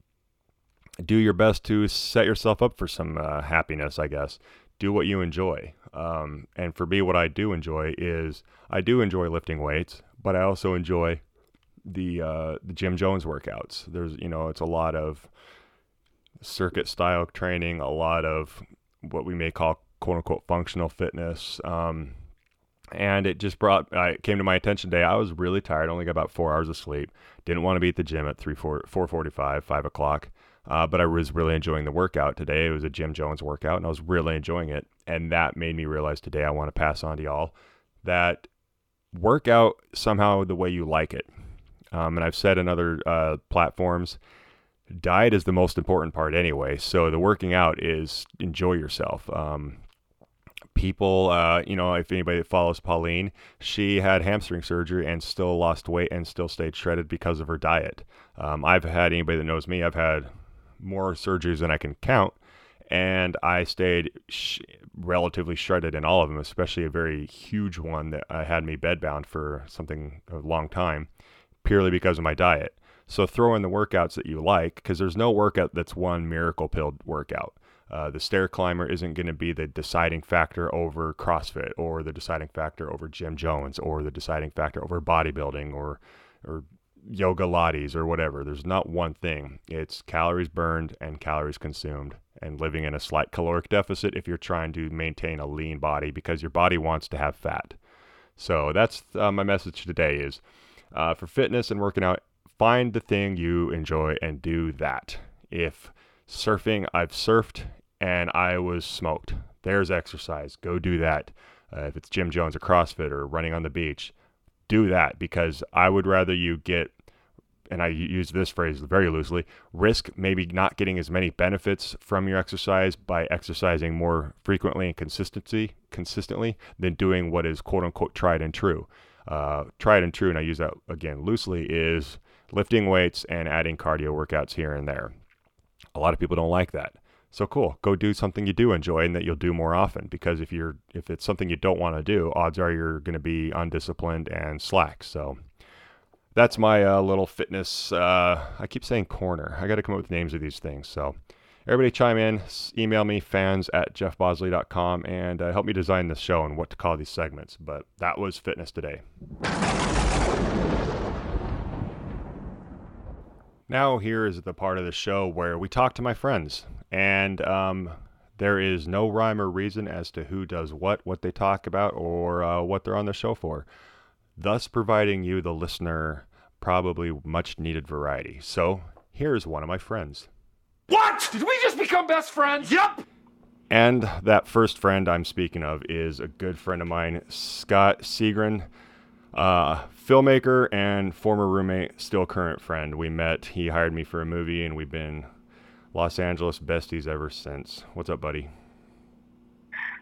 do your best to set yourself up for some uh, happiness, I guess. Do what you enjoy. Um, and for me, what I do enjoy is I do enjoy lifting weights, but I also enjoy the uh, the Gym Jones workouts. There's you know it's a lot of circuit style training, a lot of what we may call quote unquote functional fitness. Um, and it just brought I came to my attention today. I was really tired, only got about four hours of sleep. Didn't want to be at the gym at three four four forty five, five o'clock. Uh, but I was really enjoying the workout today. It was a Gym Jones workout, and I was really enjoying it. And that made me realize today I want to pass on to y'all that work out somehow the way you like it. Um, and I've said in other uh, platforms, diet is the most important part anyway. So the working out is enjoy yourself. Um, people, uh, you know, if anybody follows Pauline, she had hamstring surgery and still lost weight and still stayed shredded because of her diet. Um, I've had anybody that knows me, I've had more surgeries than I can count, and I stayed sh- relatively shredded in all of them, especially a very huge one that uh, had me bedbound for something a long time, purely because of my diet. So throw in the workouts that you like, because there's no workout that's one miracle pill workout. Uh, the stair climber isn't going to be the deciding factor over CrossFit or the deciding factor over Gym Jones or the deciding factor over bodybuilding or or yoga Pilates or whatever. There's not one thing. It's calories burned and calories consumed and living in a slight caloric deficit if you're trying to maintain a lean body because your body wants to have fat. So that's uh, my message today is uh, for fitness and working out, find the thing you enjoy and do that. If surfing, I've surfed and I was smoked. There's exercise. Go do that. Uh, if it's Gym Jones or CrossFit or running on the beach, do that because I would rather you get, and I use this phrase very loosely, risk maybe not getting as many benefits from your exercise by exercising more frequently and consistency consistently than doing what is quote unquote tried and true. Uh, tried and true, and I use that again loosely, is lifting weights and adding cardio workouts here and there. A lot of people don't like that. So cool. Go do something you do enjoy and that you'll do more often because if you're if it's something you don't want to do, odds are you're going to be undisciplined and slack. So that's my uh, little fitness uh, I keep saying corner. I got to come up with names of these things. So everybody chime in, email me fans at jeffbosley.com and uh, help me design this show and what to call these segments. But that was fitness today. Now, here is the part of the show where we talk to my friends, and um, there is no rhyme or reason as to who does what, what they talk about, or uh, what they're on the show for, thus providing you, the listener, probably much needed variety. So, here's one of my friends. What? Did we just become best friends? Yep. And that first friend I'm speaking of is a good friend of mine, Scott Segrin. Uh, filmmaker and former roommate, still current friend. We met. He hired me for a movie, and we've been Los Angeles besties ever since. What's up, buddy?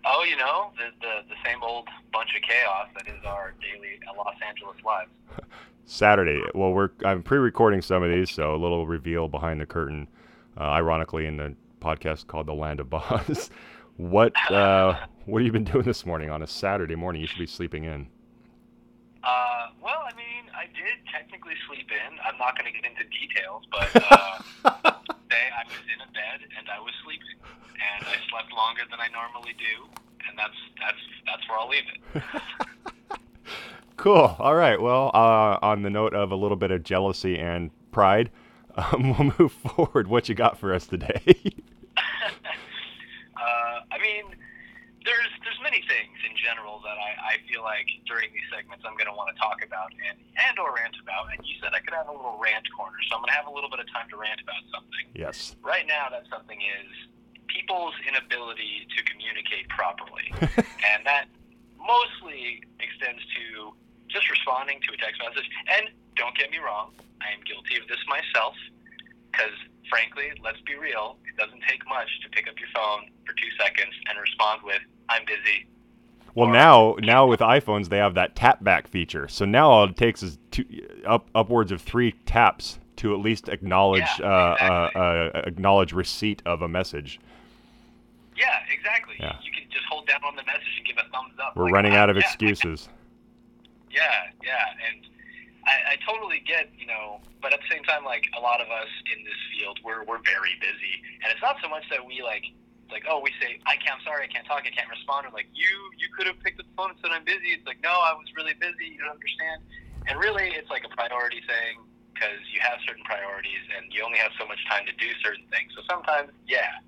Oh, you know, the, the, the same old bunch of chaos that is our daily Los Angeles lives. Saturday. Well, we're I'm pre-recording some of these, so a little reveal behind the curtain. Uh, ironically, in the podcast called "The Land of Boz." what uh, what have you been doing this morning on a Saturday morning? You should be sleeping in. Uh, well, I mean, I did technically sleep in. I'm not going to get into details, but uh, today I was in a bed and I was sleeping, and I slept longer than I normally do, and that's that's that's where I'll leave it. cool. All right. Well, uh, on the note of a little bit of jealousy and pride, um, we'll move forward. What you got for us today? uh, I mean there's there's many things in general that I, I feel like during these segments I'm going to want to talk about and and or rant about. And you said I could have a little rant corner, so I'm going to have a little bit of time to rant about something. Yes. Right now, that something is people's inability to communicate properly, and that mostly extends to just responding to a text message. And don't get me wrong, I am guilty of this myself because frankly, let's be real, it doesn't take much to pick up your phone for two seconds and respond with, I'm busy. Well, or, now now with iPhones, they have that tap back feature. So now all it takes is two, up upwards of three taps to at least acknowledge yeah, uh, exactly. uh, uh, acknowledge receipt of a message. Yeah, exactly. Yeah. You can just hold down on the message and give a thumbs up. We're like, running out of yeah, excuses. Yeah, yeah, and I, I totally get, you know, but at the same time, like a lot of us in this field, we're we're very busy, and it's not so much that we like like oh we say I can't I'm sorry I can't talk I can't respond or like you you could have picked up the phone and said I'm busy. It's like no I was really busy you don't understand. And really it's like a priority thing because you have certain priorities and you only have so much time to do certain things. So sometimes yeah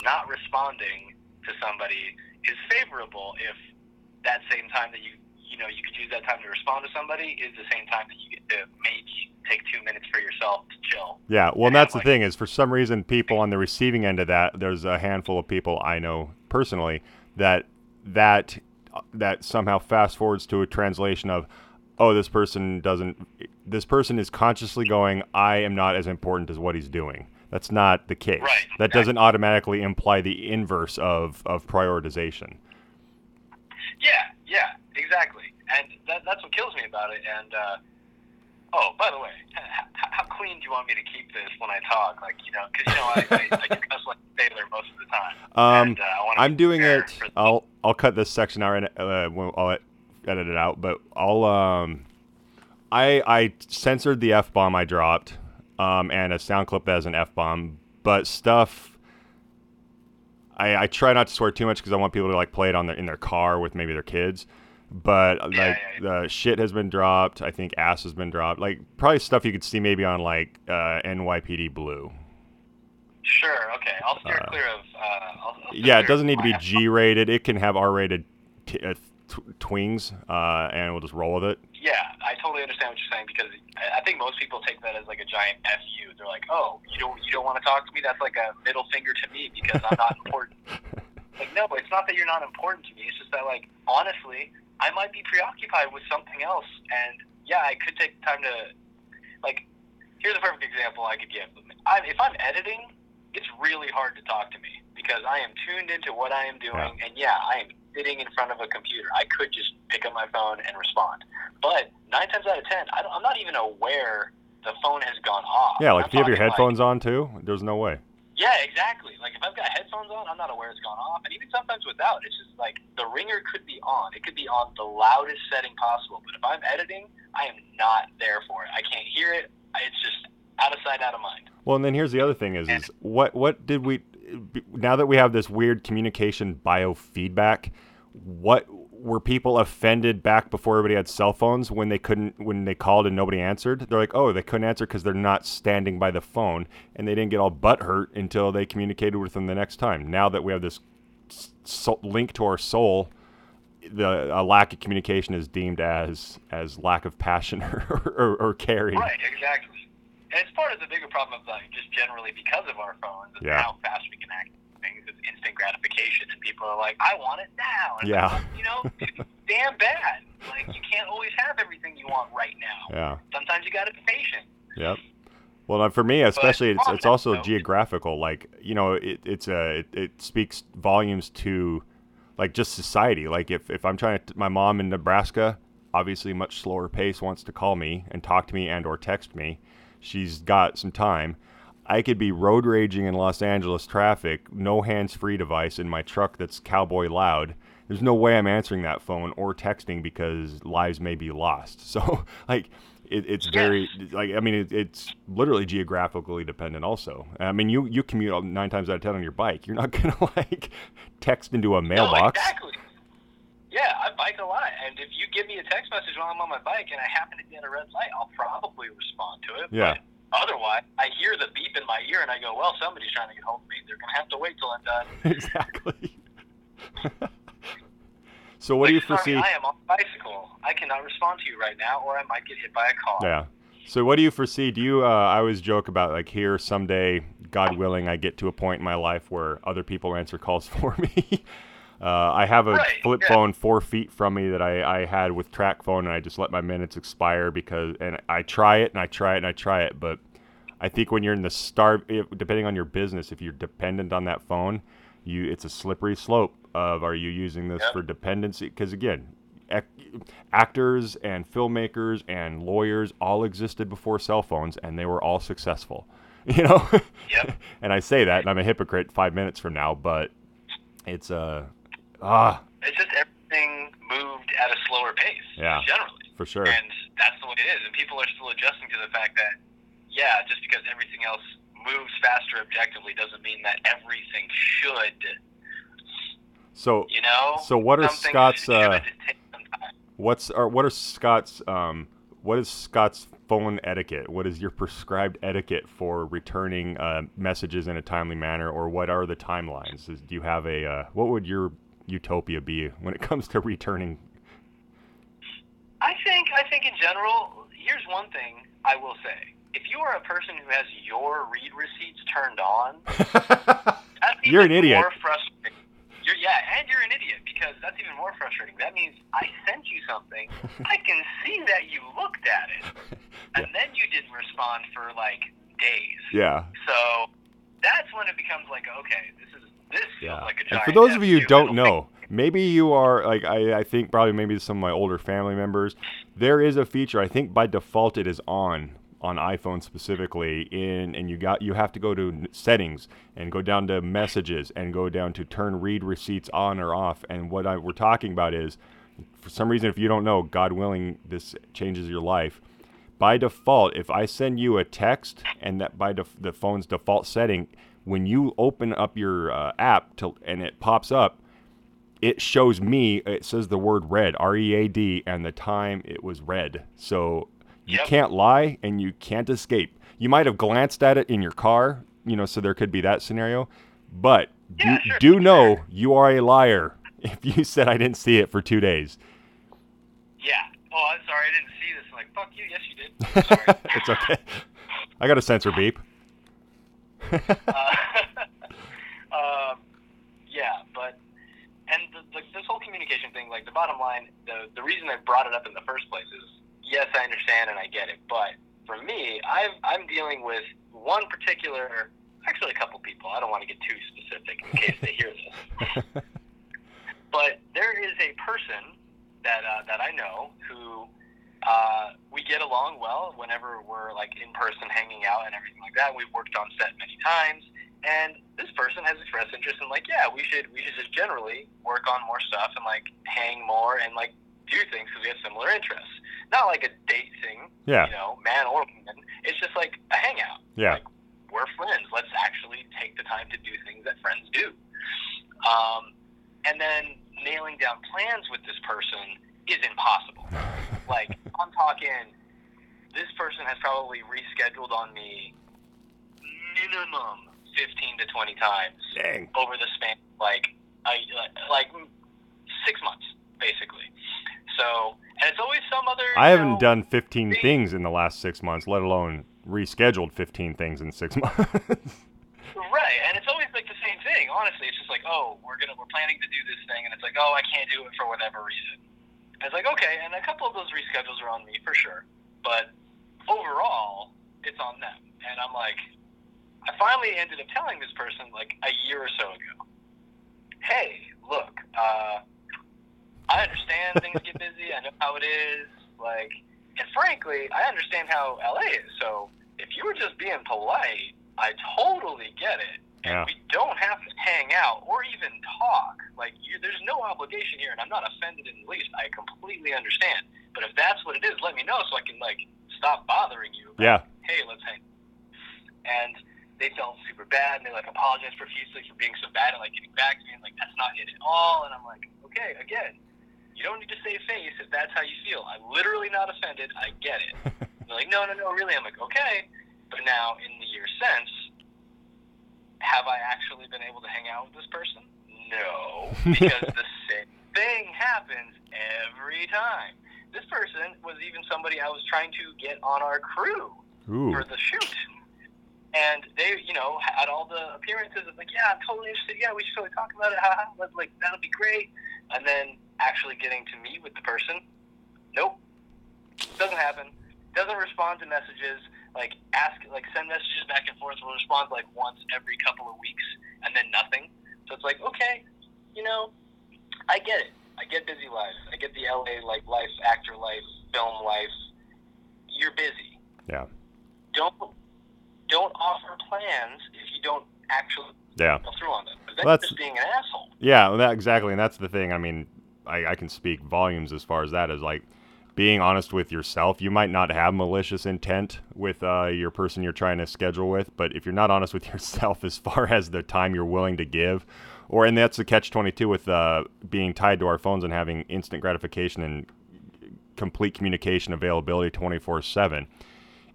not responding to somebody is favorable if that same time that you you know you could use that time to respond to somebody is the same time that you get to maybe take two minutes for yourself to chill. Yeah, well, And that's the like- thing is for some reason people on the receiving end of that, there's a handful of people I know personally that that that somehow fast forwards to a translation of, oh, this person doesn't, this person is consciously going, I am not as important as what he's doing. That's not the case. Right, That doesn't automatically imply the inverse of of prioritization. Yeah, yeah, exactly. And that, that's what kills me about it. And uh, oh, by the way, h- how clean do you want me to keep this when I talk? Like you know, because you know I, I, I cuss like a sailor most of the time. Um, and, uh, I'm doing it. I'll I'll cut this section out. Uh, I'll edit it out. But I'll um, I I censored the f bomb I dropped, um, and a sound clip that has an f bomb. But stuff. I, I try not to swear too much because I want people to like play it on their in their car with maybe their kids. But like the shit has been dropped. I think ass has been dropped. Like probably stuff you could see maybe on like uh, NYPD Blue. Sure. Okay. I'll steer Uh, clear of. Uh, I'll, I'll steer Yeah, it doesn't need to be G rated. It can have R rated t- uh, tw- twings, uh, and we'll just roll with it. Yeah, I totally understand what you're saying because I, I think most people take that as like a giant fu. They're like, oh, you don't you don't want to talk to me? That's like a middle finger to me because I'm not important. like, no, but it's not that you're not important to me. It's just that like honestly, I might be preoccupied with something else, and yeah, I could take time to like. Here's a perfect example I could give. I, if I'm editing, it's really hard to talk to me because I am tuned into what I am doing, and yeah, I am sitting in front of a computer. I could just pick up my phone and respond, but nine times out of ten, I don't, I'm not even aware the phone has gone off. Yeah, like I'm if you have your talking, like- headphones on too, there's no way. Yeah, exactly. Like if I've got headphones on, I'm not aware it's gone off, and even sometimes without, it's just like the ringer could be on. It could be on the loudest setting possible, but if I'm editing, I am not there for it. I can't hear it. It's just out of sight, out of mind. Well, and then here's the other thing: is is what what did we now that we have this weird communication biofeedback? What were people offended back before everybody had cell phones when they couldn't when they called and nobody answered? They're like, oh, they couldn't answer because they're not standing by the phone, and they didn't get all butt hurt until they communicated with them the next time. Now that we have this so, link to our soul. The a lack of communication is deemed as as lack of passion or, or, or caring. Right, exactly. And it's part of the bigger problem of like just generally because of our phones and Yeah. how fast we can act things. It's instant gratification, and people are like, "I want it now." And Yeah. like, you know, it's damn bad. Like you can't always have everything you want right now. Yeah. Sometimes you got to be patient. Yep. Well, for me, especially, it's, it's also geographical. Like you know, it, it's a it, it speaks volumes to like just society. Like if if I'm trying to, my mom in Nebraska, obviously much slower pace, wants to call me and talk to me and or text me. She's got some time. I could be road raging in Los Angeles traffic, no hands free device in my truck that's cowboy loud. There's no way I'm answering that phone or texting because lives may be lost. So, like, it, it's very, like, I mean, it, it's literally geographically dependent also. I mean, you, you commute nine times out of 10 on your bike. You're not going to, like, text into a mailbox. No, exactly. Yeah, I bike a lot, and if you give me a text message while I'm on my bike and I happen to be at a red light, I'll probably respond to it. Yeah. Otherwise, I hear the beep in my ear and I go, "Well, somebody's trying to get hold of me. They're gonna have to wait till I'm done." exactly. so, what do you Sorry, foresee? I am on a bicycle. I cannot respond to you right now, or I might get hit by a car. Yeah. So what do you foresee? Do you? Uh, I always joke about like here someday, God willing, I get to a point in my life where other people answer calls for me. Uh, I have a Right, flip yeah. phone four feet from me that I, I had with TracFone, and I just let my minutes expire because, and I try it and I try it and I try it, but I think when you're in the start, depending on your business, if you're dependent on that phone, you it's a slippery slope of are you using this for dependency? Because again, ac- actors and filmmakers and lawyers all existed before cell phones, and they were all successful. You know, and I say that, and I'm a hypocrite five minutes from now, but it's uh, ah, It's just everything moved at a slower pace. Yeah. Generally. for sure. And that's the way it is. And people are still adjusting to the fact that, yeah, just because everything else moves faster objectively doesn't mean that everything should. So You know? So what are Scott's? Uh, should take some time. what's or what are Scott's? Um, what is Scott's phone etiquette? What is your prescribed etiquette for returning uh, messages in a timely manner, or what are the timelines? Is, do you have a? Uh, what would your utopia be when it comes to returning? I think I think in general, here's one thing I will say: if you are a person who has your read receipts turned on, that's You're an idiot. More frustrating. You're, yeah, and you're an idiot because that's even more frustrating. That means I sent you something. I can see that you looked at it, and then you didn't respond for like days. Yeah. So that's when it becomes like, okay, this is this feels Yeah. like a And for those of you who don't know, maybe you are like I, I think probably maybe some of my older family members. There is a feature I think by default it is on on iPhone specifically in and you got you have to go to settings and go down to messages and go down to turn read receipts on or off and what I, we're talking about is for some reason if you don't know God willing this changes your life by default, if I send you a text and that by def- the phone's default setting, when you open up your uh, app to, and it pops up, it shows me, it says the word read, R E A D, and the time it was read. So you can't lie and you can't escape. You might have glanced at it in your car, you know, so there could be that scenario. But do, do know you are a liar if you said I didn't see it for two days. Yeah. Oh, I'm sorry, I didn't see this. I'm like, fuck you. Yes, you did. it's okay. I got a sensor beep. um, yeah, but and the, the, this whole communication thing, like the bottom line, the the reason I brought it up in the first place is, yes, I understand and I get it, but for me, I've, I'm dealing with one particular, actually a couple people. I don't want to get too specific in case they hear this, but there is a person that uh, that I know who uh, we get along well whenever we're like in person hanging out and everything like that. We've worked on set many times, and this person has expressed interest in like, yeah, we should we should just generally work on more stuff and like hang more and like do things because we have similar interests. Not like a date thing, Yeah. you know, man or woman. It's just like a hangout. Yeah. We're friends. Let's actually take the time to do things that friends do. Um, and then nailing down plans with this person is impossible. like I'm talking, this person has probably rescheduled on me minimum 15 to 20 times Dang. over the span like I like six months basically. So and it's always some other. I haven't know, done 15 things in the last six months, let alone rescheduled 15 things in six months. Right, and it's always like the same thing. Honestly, it's just like, oh, we're gonna we're planning to do this thing, and it's like, oh, I can't do it for whatever reason. And it's like, okay, and a couple of those reschedules are on me for sure, but overall, it's on them. And I'm like, I finally ended up telling this person like a year or so ago, hey, look, uh, I understand things get busy. I know how it is. Like, and frankly, I understand how LA is. So if you were just being polite, I totally get it. Yeah. We don't have to hang out or even talk. Like, you, there's no obligation here, and I'm not offended in the least. I completely understand. But if that's what it is, let me know so I can like stop bothering you. yeah. Hey, let's hang. And they felt super bad, and they like apologized profusely for being so bad and like getting back to me, and like that's not it at all. And I'm like, okay, again, you don't need to save face if that's how you feel. I'm literally not offended. I get it. They're like, no, no, no, really. I'm like, okay. But now, in the year since, have I actually been able to hang out with this person? No, because the same thing happens every time. This person was even somebody I was trying to get on our crew Ooh. for the shoot. And they, you know, had all the appearances of like, yeah, I'm totally interested. Yeah, we should totally talk about it. Haha, like that'll be great. And then actually getting to meet with the person, nope, doesn't happen. Doesn't respond to messages. Like ask, like send messages back and forth. Will respond like once every couple of weeks, and then nothing. So it's like, okay, you know, I get it. I get busy life. I get the LA like life, actor life, film life. You're busy Yeah. don't don't offer plans if you don't actually Yeah. through on them. That's, Well, that's- just being an asshole. Yeah, that exactly, and that's the thing. I mean, I, I can speak volumes as far as that is like being honest with yourself. You might not have malicious intent with uh, your person you're trying to schedule with, but if you're not honest with yourself as far as the time you're willing to give, or and that's the catch twenty two with uh, being tied to our phones and having instant gratification and complete communication availability twenty four seven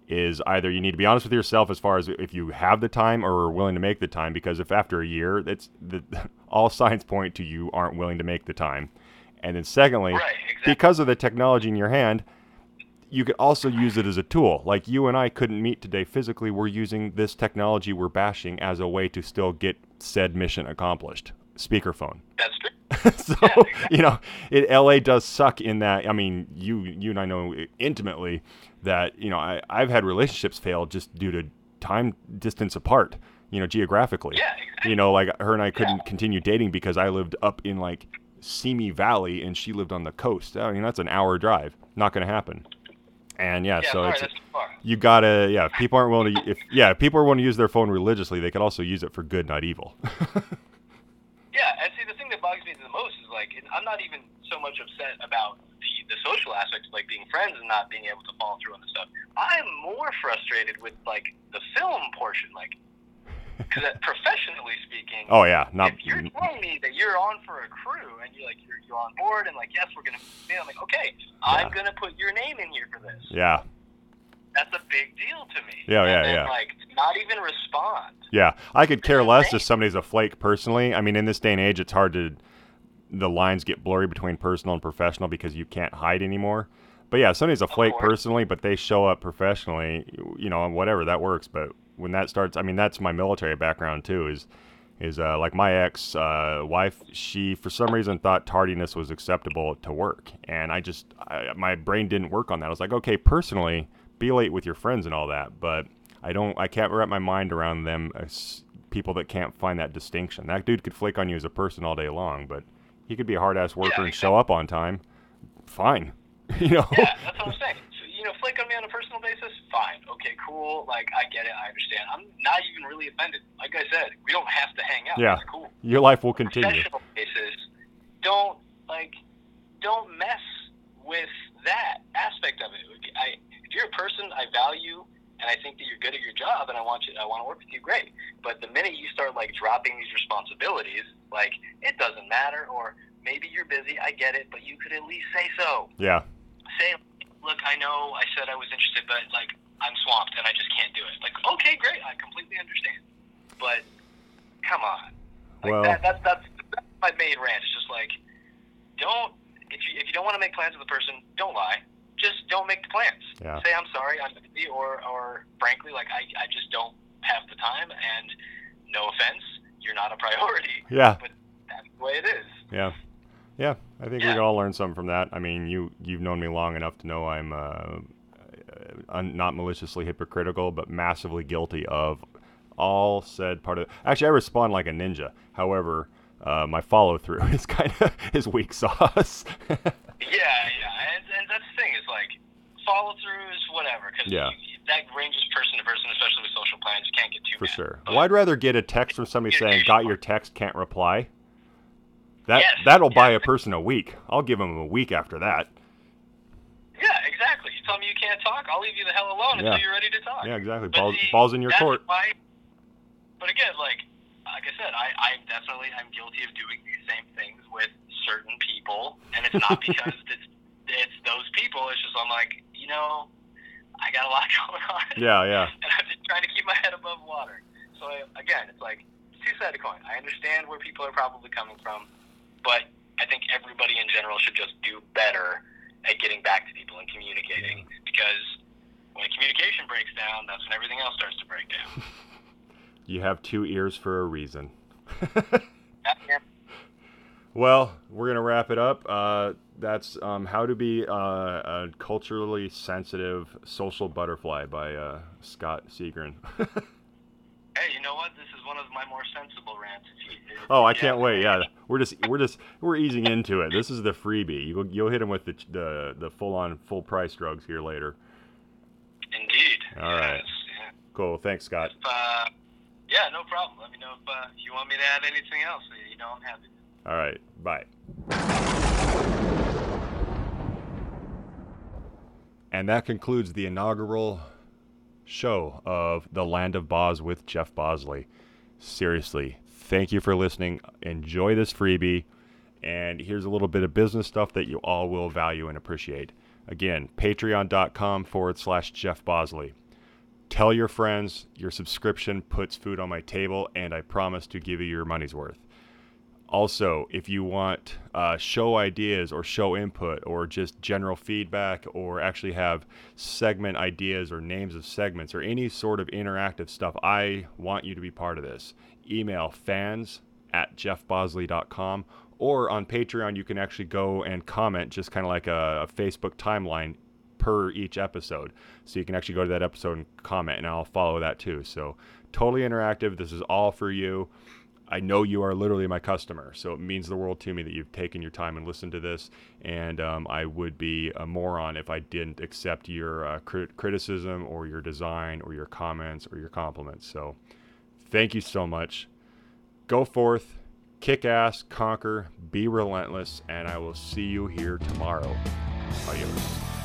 is either you need to be honest with yourself as far as if you have the time or are willing to make the time because if after a year the all signs point to you aren't willing to make the time and then secondly because of the technology in your hand you could also use it as a tool. Like you and I couldn't meet today physically. We're using this technology we're bashing as a way to still get said mission accomplished. Speakerphone. That's true. so you know, it, LA does suck in that. I mean, you you and I know intimately that you know I I've had relationships fail just due to time distance apart. You know, geographically. Yeah, exactly. You know, like her and I couldn't continue dating because I lived up in like Simi Valley and she lived on the coast. Oh, I mean, that's an hour drive. Not going to happen. And yeah, Yeah, so sorry, it's that's too far. you gotta yeah. If people aren't willing to if yeah, if people are willing to use their phone religiously, they could also use it for good, not evil. Yeah, and see, the thing that bugs me the most is like, I'm not even so much upset about the, the social aspects, like being friends and not being able to follow through on the stuff. I'm more frustrated with like the film portion, like, because uh, professionally speaking, oh yeah, not if you're telling me that you're on for a crew and you're like you're, you're on board and like yes, we're gonna, I'm like okay, I'm gonna put your name in here for this. yeah. That's a big deal to me. Yeah, and yeah, then, yeah. Like not even respond. Yeah, I could care less if somebody's a flake personally. I mean, in this day and age, it's hard to the lines get blurry between personal and professional because you can't hide anymore. But yeah, somebody's a flake personally, but they show up professionally, you know, whatever that works. But when that starts, I mean, that's my military background too. Is is uh, like my ex uh, wife? She for some reason thought tardiness was acceptable to work, and I just I, my brain didn't work on that. I was like, okay, personally, be late with your friends and all that, but I don't. I can't wrap my mind around them as people that can't find that distinction. That dude could flake on you as a person all day long, but he could be a hard ass worker and show up on time. Fine, you know. Yeah, that's what I'm saying. Know, flake on me on a personal basis, fine. Okay, cool. Like, I get it. I understand. I'm not even really offended. Like I said, we don't have to hang out. Yeah, That's cool. your life will continue. Professional basis, don't, like, don't mess with that aspect of it. It would be- I, if you're a person I value and I think that you're good at your job and I want you, I want to work with you, great. But the minute you start, like, dropping these responsibilities, like, it doesn't matter, or maybe you're busy, I get it, but you could at least say so Yeah, say, look, I know I said I was interested, but like I'm swamped and I just can't do it. Like, okay, great, I completely understand. But come on, like Well- that, that's that's that's my main rant. It's just like, don't if you if you don't want to make plans with a person, don't lie. Just don't make the plans. Yeah. Say I'm sorry, I'm busy, or or frankly, like I I just don't have the time. And no offense, you're not a priority. Yeah. But that's the way it is. yeah, yeah. I think we can all learn something from that. I mean, you you've known me long enough to know I'm uh, un, not maliciously hypocritical, but massively guilty of all said part of. Actually, I respond like a ninja. However, uh, my follow through is kind of is weak sauce. Yeah, yeah, and, and that's the thing is like follow through is whatever because Yeah. that ranges person to person, especially with social plans. You can't get too For mad. sure. Well, I'd rather get a text from somebody saying "Got your text, can't reply." That Yes, that'll buy a person a week. I'll give them a week after that. Yeah, exactly. You tell me you can't talk, I'll leave you the hell alone Yeah. until you're ready to talk. Yeah, exactly. Balls, see, balls in your court. Why, but again, like like I said, I, I definitely I'm guilty of doing these same things with certain people, and it's not because it's it's those people. It's just I'm like, you know, I got a lot going on. Yeah, yeah. and I'm just trying to keep my head above water. So I, again, it's like two sided coin. I understand where people are probably coming from, but I think everybody in general should just do better at getting back to people and communicating because when communication breaks down, that's when everything else starts to break down. You have two ears for a reason. Yeah. Well, we're gonna wrap it up. Uh, that's um, "How to Be uh, a Culturally Sensitive Social Butterfly" by uh, Scott Seagren. hey, you know what? This is one of my more sensible rants. If you- if oh, I can't wait! Yeah, we're just we're just we're easing into it. This is the freebie. You you'll hit him with the the, the full on full price drugs here later. Indeed. All right. Yes, yeah. Cool. Thanks, Scott. Uh, yeah, no problem. Let me know if, uh, if you want me to add anything else. You know, I'm happy. All right. Bye. And that concludes the inaugural show of The Land of Boz with Jeff Bosley. Seriously, thank you for listening. Enjoy this freebie. And here's a little bit of business stuff that you all will value and appreciate. Again, patreon.com forward slash Jeff Bosley. Tell your friends your subscription puts food on my table, and I promise to give you your money's worth Also, if you want uh, show ideas or show input or just general feedback or actually have segment ideas or names of segments or any sort of interactive stuff, I want you to be part of this. Email fans at jeffbosley.com or on Patreon, you can actually go and comment just kind of like a, a Facebook timeline per each episode. So you can actually go to that episode and comment, and I'll follow that too. So totally interactive. This is all for you. I know you are literally my customer, so it means the world to me that you've taken your time and listened to this. And um, I would be a moron if I didn't accept your uh, crit- criticism or your design or your comments or your compliments. So thank you so much. Go forth, kick ass, conquer, be relentless, and I will see you here tomorrow. Adios.